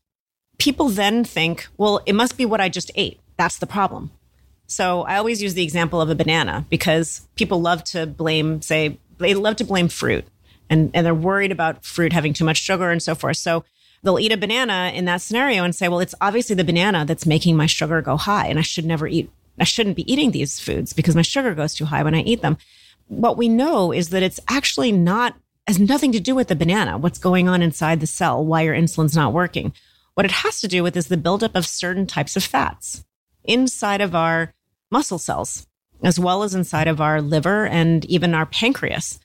people then think, well, it must be what I just ate. That's the problem. So, I always use the example of a banana because people love to blame, say, they love to blame fruit and, and they're worried about fruit having too much sugar and so forth. So, they'll eat a banana in that scenario and say, well, it's obviously the banana that's making my sugar go high, and I should never eat I shouldn't be eating these foods because my sugar goes too high when I eat them. What we know is that it's actually not has nothing to do with the banana, what's going on inside the cell, why your insulin's not working. What it has to do with is the buildup of certain types of fats inside of our muscle cells, as well as inside of our liver and even our pancreas.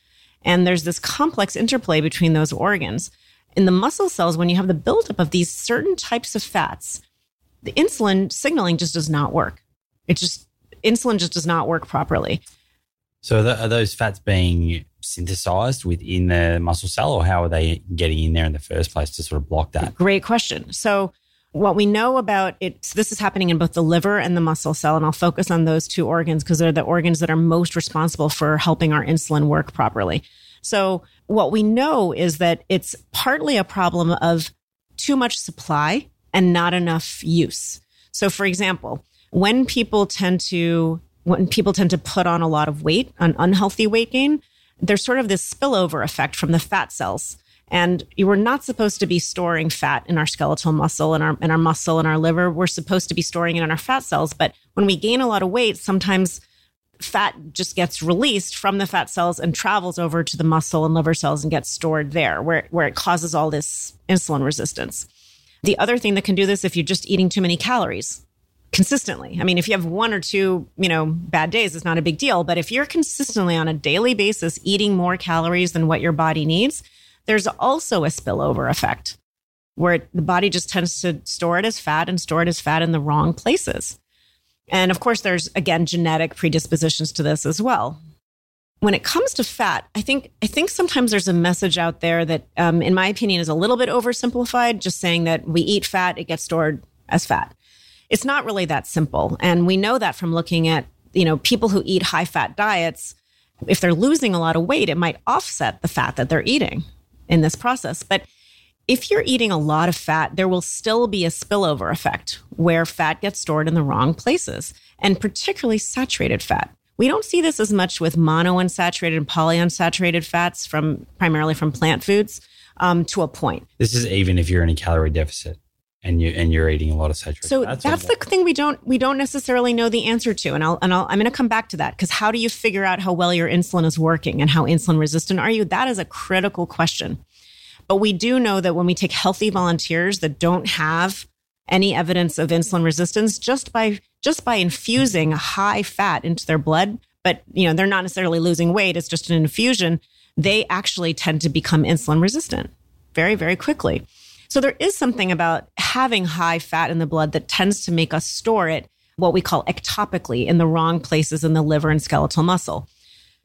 And there's this complex interplay between those organs. In the muscle cells, when you have the buildup of these certain types of fats, the insulin signaling just does not work. It just insulin just does not work properly. So are those fats being synthesized within the muscle cell, or how are they getting in there in the first place to sort of block that? Great question. So what we know about it, so this is happening in both the liver and the muscle cell, and I'll focus on those two organs because they're the organs that are most responsible for helping our insulin work properly. So what we know is that it's partly a problem of too much supply and not enough use. So for example, when people tend to when people tend to put on a lot of weight, an unhealthy weight gain, there's sort of this spillover effect from the fat cells. And you were not supposed to be storing fat in our skeletal muscle and our in our muscle and our liver. We're supposed to be storing it in our fat cells. But when we gain a lot of weight, sometimes fat just gets released from the fat cells and travels over to the muscle and liver cells and gets stored there, where, where it causes all this insulin resistance. The other thing that can do this if you're just eating too many calories consistently. I mean, if you have one or two, you know, bad days, it's not a big deal. But if you're consistently on a daily basis eating more calories than what your body needs, there's also a spillover effect where the body just tends to store it as fat and store it as fat in the wrong places. And of course, there's again genetic predispositions to this as well. When it comes to fat, I think I think sometimes there's a message out there that, um, in my opinion, is a little bit oversimplified. Just saying that we eat fat, it gets stored as fat it's not really that simple. And we know that from looking at, you know, people who eat high fat diets, if they're losing a lot of weight, it might offset the fat that they're eating in this process. But if you're eating a lot of fat, there will still be a spillover effect where fat gets stored in the wrong places, and particularly saturated fat. We don't see this as much with monounsaturated and polyunsaturated fats from primarily from plant foods um, to a point. This is even if you're in a calorie deficit and you and you're eating a lot of saturated so fats. So that's the thing we don't we don't necessarily know the answer to, and I'll and I'll, I'm going to come back to that because how do you figure out how well your insulin is working and how insulin resistant are you? That is a critical question. But we do know that when we take healthy volunteers that don't have any evidence of insulin resistance, just by just by infusing high fat into their blood, but you know they're not necessarily losing weight; it's just an infusion. They actually tend to become insulin resistant very very quickly. So there is something about having high fat in the blood that tends to make us store it, what we call ectopically, in the wrong places in the liver and skeletal muscle.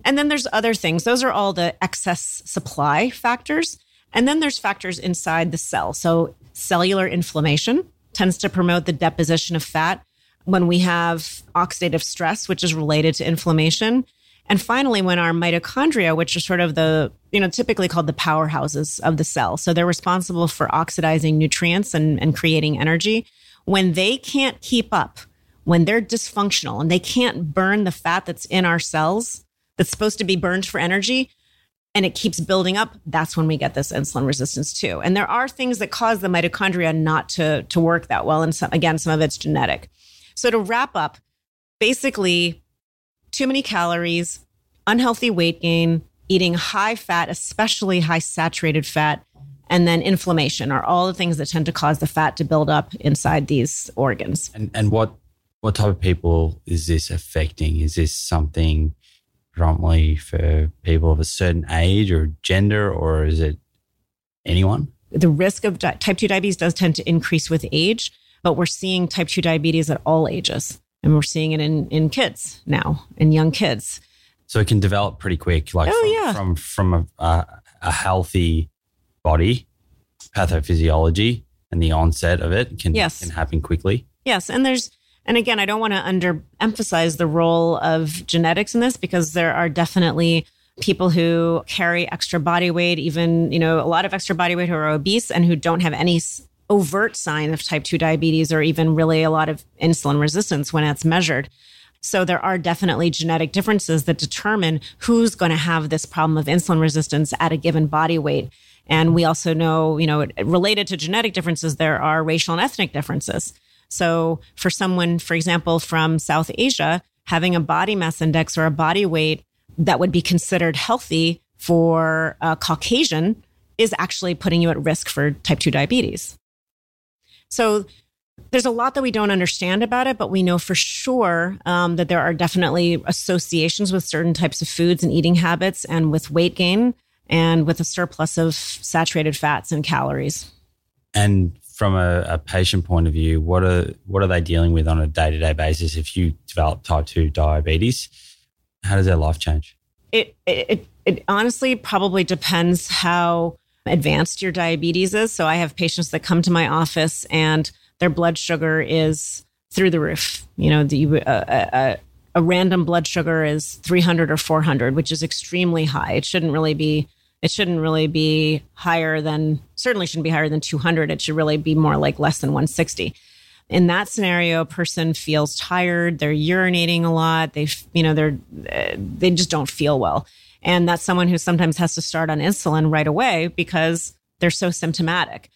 And then there's other things. Those are all the excess supply factors. And then there's factors inside the cell. So cellular inflammation tends to promote the deposition of fat. When we have oxidative stress, which is related to inflammation, and finally, when our mitochondria, which are sort of the, you know, typically called the powerhouses of the cell, so they're responsible for oxidizing nutrients and, and creating energy, when they can't keep up, when they're dysfunctional and they can't burn the fat that's in our cells that's supposed to be burned for energy, and it keeps building up, that's when we get this insulin resistance too. And there are things that cause the mitochondria not to, to work that well. And some, again, some of it's genetic. So to wrap up, basically, too many calories, unhealthy weight gain, eating high fat, especially high saturated fat, and then inflammation are all the things that tend to cause the fat to build up inside these organs. And and what What type of people is this affecting? Is this something predominantly for people of a certain age or gender, or is it anyone? The risk of di- type 2 diabetes does tend to increase with age, but we're seeing type 2 diabetes at all ages. And we're seeing it in, in kids now, in young kids. So it can develop pretty quick, like Oh, from, yeah. from from a, a, a healthy body, pathophysiology, and the onset of it can Yes. can happen quickly. Yes, and there's and again, I don't want to underemphasize the role of genetics in this because there are definitely people who carry extra body weight, even you know a lot of extra body weight who are obese and who don't have any overt sign of type two diabetes or even really a lot of insulin resistance when it's measured. So there are definitely genetic differences that determine who's going to have this problem of insulin resistance at a given body weight. And we also know, you know, related to genetic differences, there are racial and ethnic differences. So for someone, for example, from South Asia, having a body mass index or a body weight that would be considered healthy for a Caucasian is actually putting you at risk for type 2 diabetes. So there's a lot that we don't understand about it, but we know for sure um, that there are definitely associations with certain types of foods and eating habits and with weight gain and with a surplus of saturated fats and calories. And from a, a patient point of view, what are what are they dealing with on a day to day basis? If you develop type two diabetes, how does their life change? It, it, it, honestly probably depends how advanced your diabetes is. So I have patients that come to my office and their blood sugar is through the roof. You know, the, a, a, a random blood sugar is 300 or 400, which is extremely high. It shouldn't really be. It shouldn't really be higher than certainly shouldn't be higher than 200. It should really be more like less than 160. In that scenario, a person feels tired. They're urinating a lot. They, you know, they're uh, they just don't feel well, and that's someone who sometimes has to start on insulin right away because they're so symptomatic.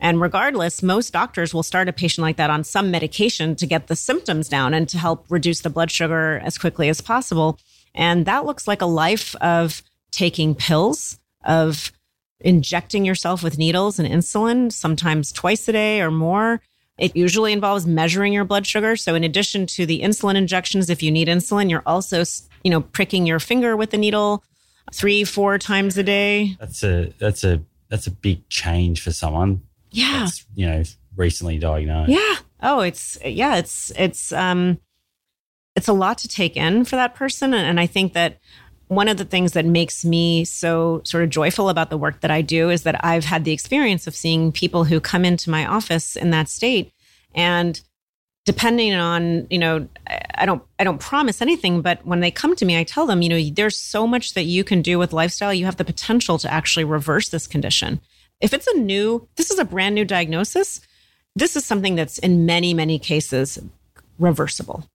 And regardless, most doctors will start a patient like that on some medication to get the symptoms down and to help reduce the blood sugar as quickly as possible. And that looks like a life of taking pills, of injecting yourself with needles and insulin, sometimes twice a day or more. It usually involves measuring your blood sugar. So in addition to the insulin injections, if you need insulin, you're also, you know, pricking your finger with the needle three, four times a day. That's a that's a that's a big change for someone Yeah. that's you know recently diagnosed. Yeah. Oh, it's yeah, it's it's um it's a lot to take in for that person and, and I think that one of the things that makes me so sort of joyful about the work that I do is that I've had the experience of seeing people who come into my office in that state and depending on you know I- don't i don't promise anything but when they come to me i tell them you know there's so much that you can do with lifestyle. You have the potential to actually reverse this condition. If it's a new this is a brand new diagnosis this is something that's in many many cases reversible.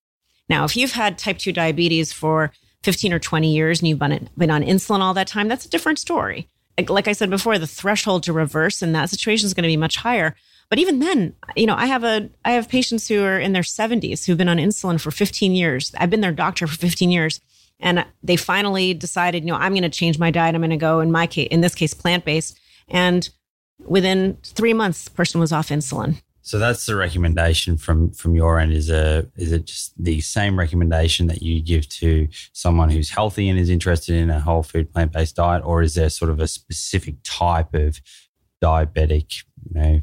Now if you've had type 2 diabetes for 15 or 20 years and you've been, been on insulin all that time that's a different story like, like i said before the threshold to reverse in that situation is going to be much higher but even then, you know, I have a I have patients who are in their 70s who've been on insulin for 15 years. I've been their doctor for 15 years. And they finally decided, you know, I'm going to change my diet. I'm going to go in my case, in this case, plant based. And within three months, the person was off insulin. So that's the recommendation from from your end. Is a is it just the same recommendation that you give to someone who's healthy and is interested in a whole food plant based diet, or is there sort of a specific type of diabetic, you know,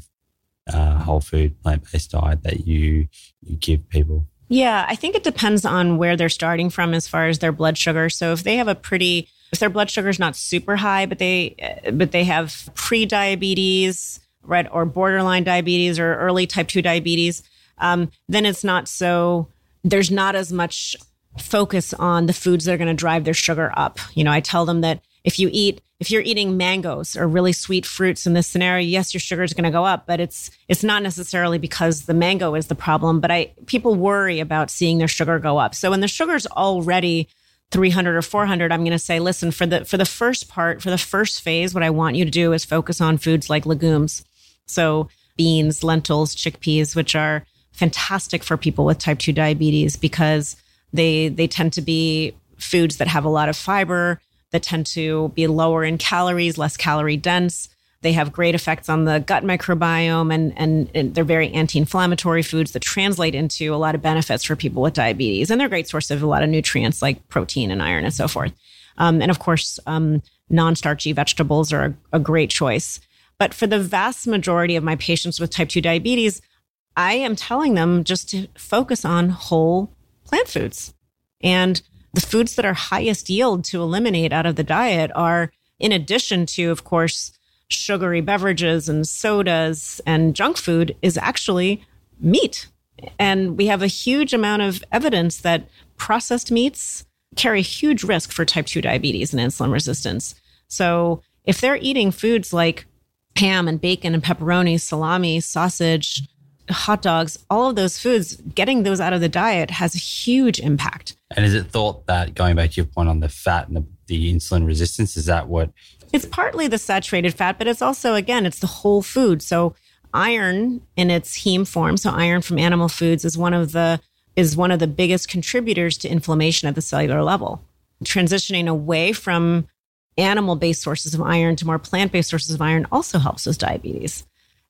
uh, whole food plant based diet that you you give people? Yeah, I think it depends on where they're starting from as far as their blood sugar. So if they have a pretty if their blood sugar is not super high, but they uh, but they have pre-diabetes, right, or borderline diabetes or early type 2 diabetes, um, then it's not so there's not as much focus on the foods that are going to drive their sugar up. You know, I tell them that if you eat if you're eating mangoes or really sweet fruits in this scenario, yes, your sugar is going to go up, but it's it's not necessarily because the mango is the problem. But I people worry about seeing their sugar go up. So when the sugar's already 300 or 400, I'm going to say, listen, for the for the first part, for the first phase, what I want you to do is focus on foods like legumes. So beans, lentils, chickpeas, which are fantastic for people with type 2 diabetes because they they tend to be foods that have a lot of fiber that tend to be lower in calories, less calorie dense. They have great effects on the gut microbiome and, and, and they're very anti inflammatory foods that translate into a lot of benefits for people with diabetes. And they're a great source of a lot of nutrients like protein and iron and so forth. Um, and of course, um, non starchy vegetables are a, a great choice. But for the vast majority of my patients with type 2 diabetes, I am telling them just to focus on whole plant foods. And the foods that are highest yield to eliminate out of the diet are, in addition to, of course, sugary beverages and sodas and junk food, is actually meat. And we have a huge amount of evidence that processed meats carry huge risk for type 2 diabetes and insulin resistance. So if they're eating foods like ham and bacon and pepperoni, salami, sausage, hot dogs, all of those foods, getting those out of the diet has a huge impact. And is it thought that going back to your point on the fat and the, the insulin resistance, is that what? It's partly the saturated fat, but it's also, again, it's the whole food. So iron in its heme form, so iron from animal foods is one of the is one of the biggest contributors to inflammation at the cellular level. Transitioning away from animal based sources of iron to more plant based sources of iron also helps with diabetes.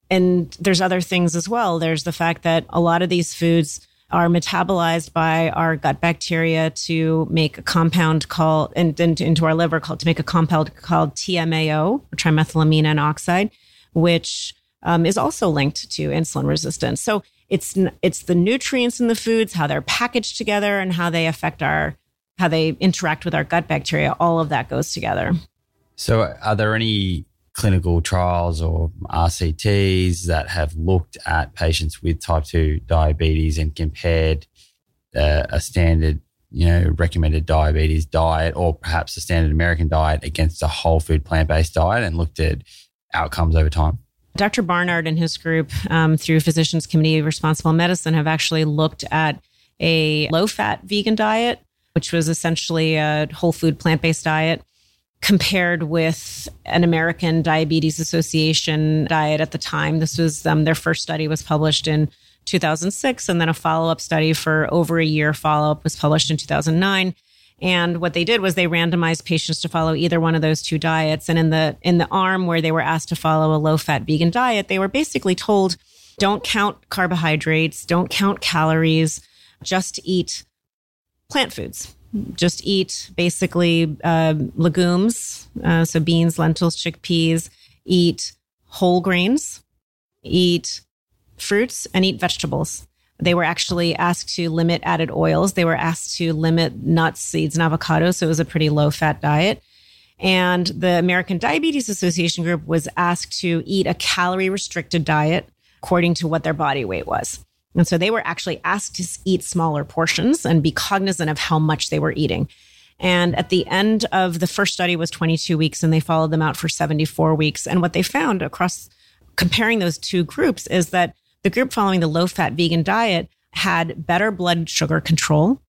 And there's other things as well. There's the fact that a lot of these foods are metabolized by our gut bacteria to make a compound called and, and into our liver called to make a compound called TMAO, or trimethylamine N oxide, which um, is also linked to insulin resistance. So it's it's the nutrients in the foods, how they're packaged together, and how they affect our how they interact with our gut bacteria. All of that goes together. So, are there any clinical trials or RCTs that have looked at patients with type 2 diabetes and compared uh, a standard, you know, recommended diabetes diet or perhaps a standard American diet against a whole food plant based diet and looked at outcomes over time? Dr. Barnard and his group, um, through Physicians Committee of Responsible Medicine, have actually looked at a low fat vegan diet, which was essentially a whole food plant based diet compared with an American Diabetes Association diet at the time. This was um, their first study was published in 2006, and then a follow up study for over a year follow up was published in 2009. And what they did was they randomized patients to follow either one of those two diets. And in the in the arm where they were asked to follow a low fat vegan diet, they were basically told, don't count carbohydrates, don't count calories, just eat plant foods just eat basically uh, legumes, uh, so beans, lentils, chickpeas, eat whole grains, eat fruits, and eat vegetables. They were actually asked to limit added oils. They were asked to limit nuts, seeds, and avocados. So it was a pretty low fat diet. And the American Diabetes Association group was asked to eat a calorie restricted diet according to what their body weight was. And so they were actually asked to eat smaller portions and be cognizant of how much they were eating. And at the end of the first study was 22 weeks and they followed them out for 74 weeks. And what they found across comparing those two groups is that the group following the low fat vegan diet had better blood sugar control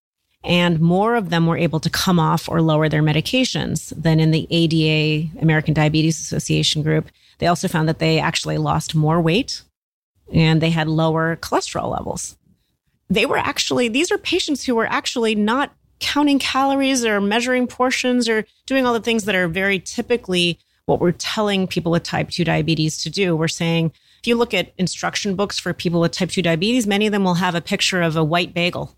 and more of them were able to come off or lower their medications than in the ADA, American Diabetes Association group. They also found that they actually lost more weight and they had lower cholesterol levels. They were actually, these are patients who were actually not counting calories or measuring portions or doing all the things that are very typically what we're telling people with type 2 diabetes to do. We're saying, if you look at instruction books for people with type 2 diabetes, many of them will have a picture of a white bagel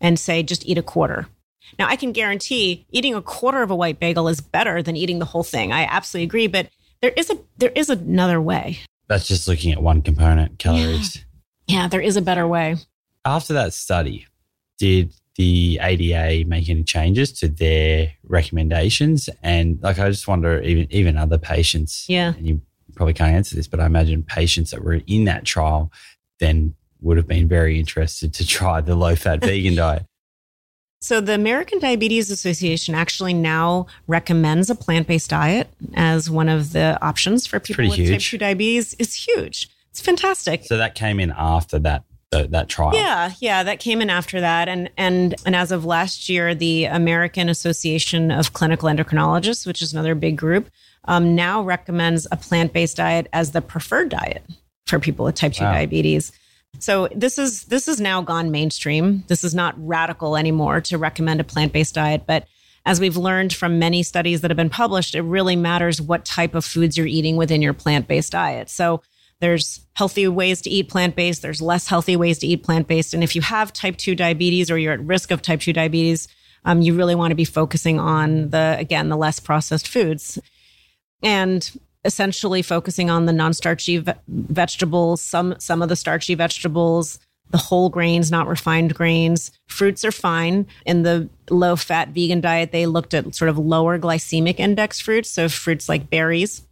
and say, just eat a quarter. Now, I can guarantee eating a quarter of a white bagel is better than eating the whole thing. I absolutely agree, but there is a there is another way. That's just looking at one component, calories. Yeah. yeah, there is a better way. After that study, did the ADA make any changes to their recommendations? And like, I just wonder, even even other patients. Yeah, you probably can't answer this, but I imagine patients that were in that trial then would have been very interested to try the low fat vegan diet. So, the American Diabetes Association actually now recommends a plant based diet as one of the options for people with huge. type 2 diabetes. It's huge. It's fantastic. So, that came in after that. that trial. Yeah, yeah, that came in after that, and and and as of last year, the American Association of Clinical Endocrinologists, which is another big group, um, now recommends a plant based diet as the preferred diet for people with type two wow. diabetes. So this is this is now gone mainstream. This is not radical anymore to recommend a plant-based diet, but as we've learned from many studies that have been published, it really matters what type of foods you're eating within your plant based diet. So there's healthy ways to eat plant based, there's less healthy ways to eat plant based. And if you have type 2 diabetes or you're at risk of type 2 diabetes, um, you really want to be focusing on the, again, the less processed foods. And essentially focusing on the non-starchy ve- vegetables, some some of the starchy vegetables, the whole grains, not refined grains. Fruits are fine. In the low fat vegan diet, they looked at sort of lower glycemic index fruits, so fruits like berries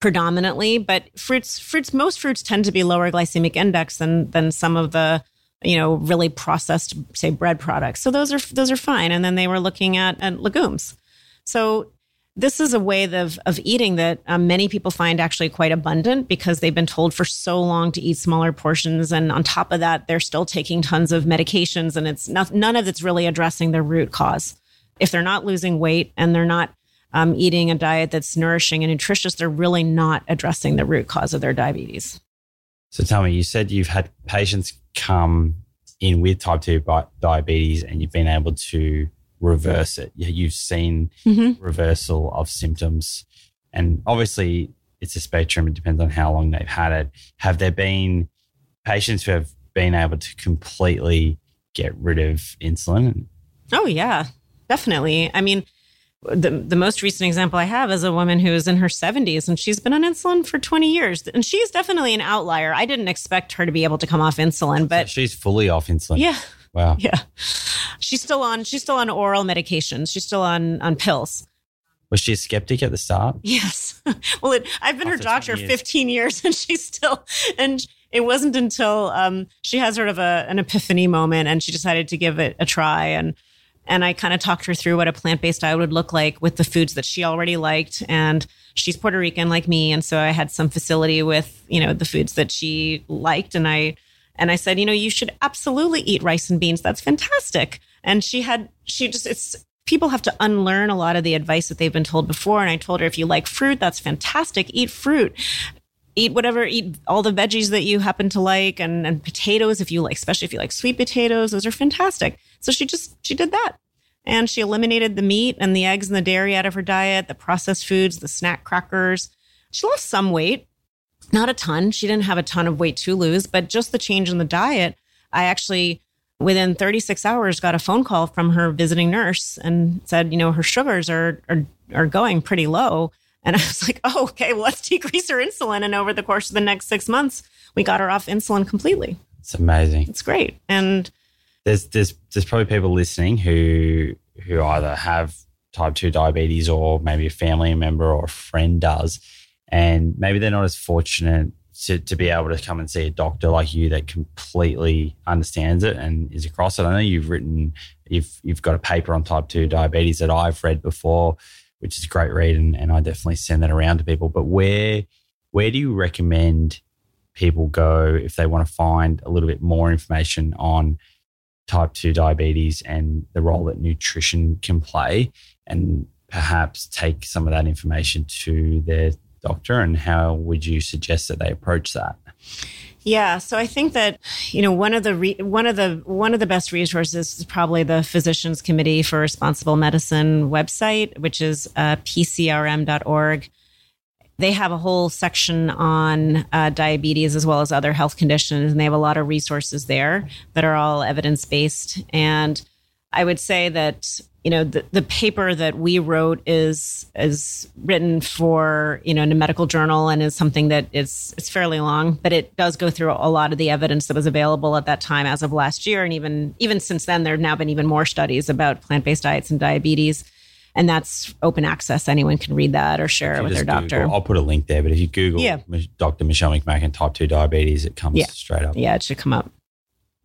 predominantly, but fruits fruits most fruits tend to be lower glycemic index than than some of the you know really processed say bread products. So those are those are fine. And then they were looking at, at legumes. So this is a way of, of eating that um, many people find actually quite abundant because they've been told for so long to eat smaller portions. And on top of that, they're still taking tons of medications and it's not, none of it's really addressing the root cause. If they're not losing weight and they're not um, eating a diet that's nourishing and nutritious, they're really not addressing the root cause of their diabetes. So tell me, you said you've had patients come in with type 2 diabetes and you've been able to reverse it. You've seen mm-hmm. reversal of symptoms. And obviously, it's a spectrum. It depends on how long they've had it. Have there been patients who have been able to completely get rid of insulin? Oh, yeah, definitely. I mean, the, the most recent example I have is a woman who is in her 70s and she's been on insulin for 20 years. And she's definitely an outlier. I didn't expect her to be able to come off insulin, but so she's fully off insulin. Yeah. Wow. Yeah. She's still on she's still on oral medications. She's still on on pills. Was she a skeptic at the start? Yes. well, it, I've been After her doctor 15 years and she's still and it wasn't until um, she had sort of a, an epiphany moment and she decided to give it a try and and I kind of talked her through what a plant-based diet would look like with the foods that she already liked and she's Puerto Rican like me and so I had some facility with, you know, the foods that she liked and I and I said, you know, you should absolutely eat rice and beans. That's fantastic. And she had, she just, it's, people have to unlearn a lot of the advice that they've been told before. And I told her, if you like fruit, that's fantastic. Eat fruit. Eat whatever, eat all the veggies that you happen to like and, and potatoes if you like, especially if you like sweet potatoes, those are fantastic. So she just, she did that. And she eliminated the meat and the eggs and the dairy out of her diet, the processed foods, the snack crackers. She lost some weight, not a ton. She didn't have a ton of weight to lose, but just the change in the diet. I actually, within 36 hours, got a phone call from her visiting nurse and said, you know, her sugars are, are, are going pretty low. And I was like, oh, okay, well, let's decrease her insulin. And over the course of the next six months, we got her off insulin completely. It's amazing. It's great. And there's there's there's probably people listening who who either have type 2 diabetes or maybe a family member or a friend does and maybe they're not as fortunate to, to be able to come and see a doctor like you that completely understands it and is across it. I know you've written, you've you've got a paper on type two diabetes that I've read before, which is a great read, and, and I definitely send that around to people. But where where do you recommend people go if they want to find a little bit more information on type 2 diabetes and the role that nutrition can play and perhaps take some of that information to their doctor and how would you suggest that they approach that yeah, so I think that you know one of the re- one of the one of the best resources is probably the Physicians Committee for Responsible Medicine website, which is uh, pcrm.org. They have a whole section on uh, diabetes as well as other health conditions, and they have a lot of resources there that are all evidence based. And I would say that you know the, the paper that we wrote is is written for you know in a medical journal and is something that is it's fairly long but it does go through a lot of the evidence that was available at that time as of last year. And even even since then there have now been even more studies about plant-based diets and diabetes. And that's open access. Anyone can read that or share it with their Google, doctor i'll put a link there but if you google yeah. dr michelle mcmacken type 2 diabetes it comes yeah. straight up. Yeah it should come up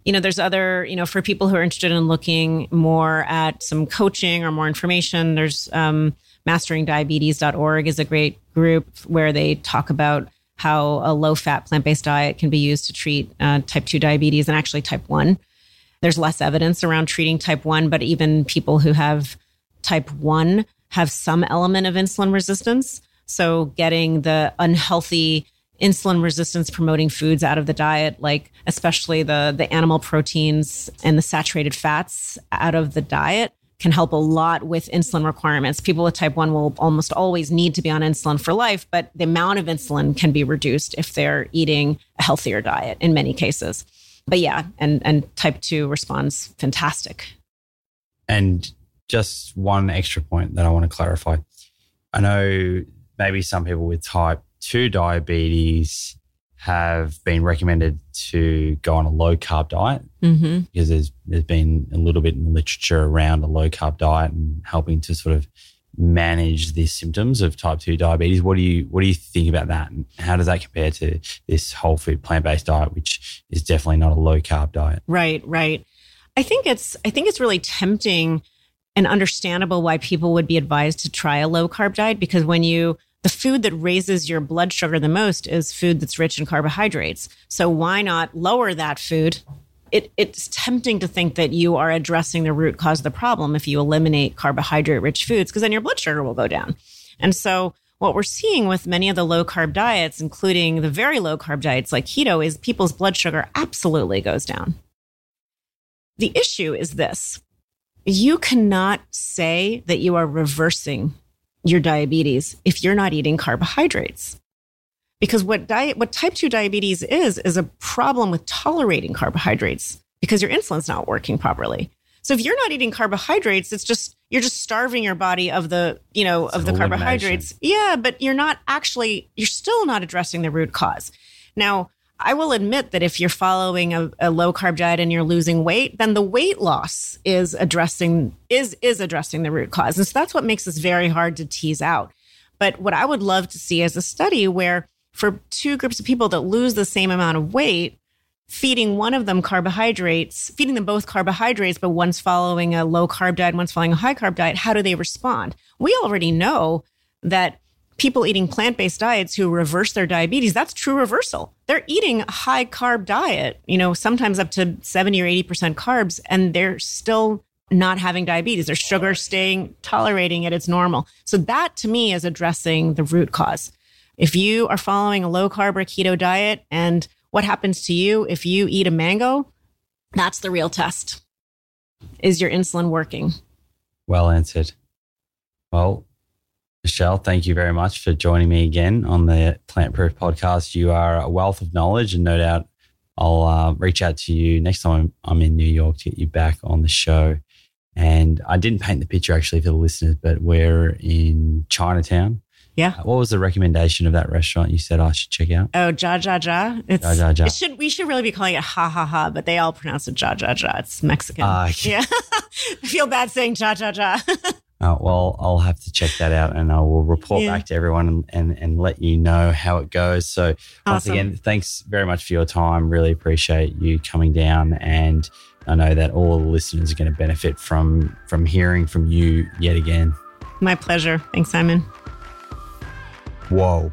you know, there's other, you know, for people who are interested in looking more at some coaching or more information, there's um, masteringdiabetes.org is a great group where they talk about how a low fat plant based diet can be used to treat uh, type 2 diabetes and actually type 1. There's less evidence around treating type 1, but even people who have type 1 have some element of insulin resistance. So getting the unhealthy insulin resistance promoting foods out of the diet, like especially the, the animal proteins and the saturated fats out of the diet can help a lot with insulin requirements. People with type 1 will almost always need to be on insulin for life, but the amount of insulin can be reduced if they're eating a healthier diet in many cases. But yeah, and and type 2 responds fantastic. And just one extra point that I want to clarify. I know maybe some people with type 2 diabetes have been recommended to go on a low carb diet mm-hmm. because there's there's been a little bit in the literature around a low carb diet and helping to sort of manage the symptoms of type 2 diabetes. What do you what do you think about that? And how does that compare to this whole food plant-based diet which is definitely not a low carb diet? Right right. I think it's i think it's really tempting and understandable why people would be advised to try a low carb diet because when you the food that raises your blood sugar the most is food that's rich in carbohydrates. So why not lower that food? It, it's tempting to think that you are addressing the root cause of the problem if you eliminate carbohydrate rich foods, because then your blood sugar will go down. And so what we're seeing with many of the low carb diets, including the very low carb diets like keto, is people's blood sugar absolutely goes down. The issue is this you cannot say that you are reversing your diabetes if you're not eating carbohydrates. Because what diet, what type 2 diabetes is, is a problem with tolerating carbohydrates because your insulin's not working properly. So if you're not eating carbohydrates, it's just you're just starving your body of the, you know, it's of the carbohydrates. Yeah, but you're not actually you're still not addressing the root cause. Now, I will admit that if you're following a, a, low carb diet and you're losing weight, then the weight loss is addressing is is addressing the root cause. And so that's what makes this very hard to tease out. But what I would love to see is a study where for two groups of people that lose the same amount of weight, feeding one of them carbohydrates, feeding them both carbohydrates, but one's following a low carb diet, one's following a high carb diet, how do they respond? We already know that people eating plant based diets who reverse their diabetes, that's true reversal. They're eating a high carb diet, you know, sometimes up to 70 or 80% carbs, and they're still not having diabetes. Their sugar staying, tolerating it, it's normal. So that to me is addressing the root cause. If you are following a low carb or keto diet, and what happens to you if you eat a mango, that's the real test. Is your insulin working? Well answered. Well, Michelle, thank you very much for joining me again on the Plant Proof podcast. You are a wealth of knowledge, and no doubt I'll uh, reach out to you next time I'm in New York to get you back on the show. And I didn't paint the picture actually for the listeners, but we're in Chinatown. Yeah. What was the recommendation of that restaurant you said I should check out? Oh, Ja Ja Ja. It's, ja, ja, ja. It should, we should really be calling it Ha Ha Ha, but they all pronounce it Ja Ja Ja. It's Mexican. Uh, yeah. I feel bad saying Ja Ja Ja. Uh, well, I'll have to check that out and I will report yeah. back to everyone and, and, and, let you know how it goes. So, awesome. once again, thanks very much for your time. Really appreciate you coming down. And I know that all the listeners are going to benefit from, from hearing from you yet again. My pleasure. Thanks, Simon. Whoa.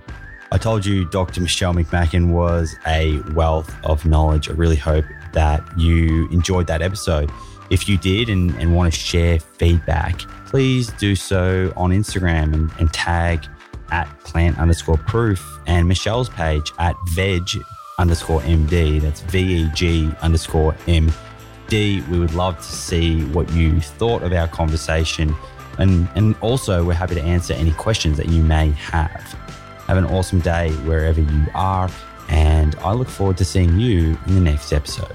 I told you Dr. Michelle McMacken was a wealth of knowledge. I really hope that you enjoyed that episode. If you did and, and want to share feedback, please do so on Instagram and, and tag at plant underscore proof and Michelle's page at veg underscore MD. That's V E G underscore M D. We would love to see what you thought of our conversation. And, and also, we're happy to answer any questions that you may have. Have an awesome day wherever you are. And I look forward to seeing you in the next episode.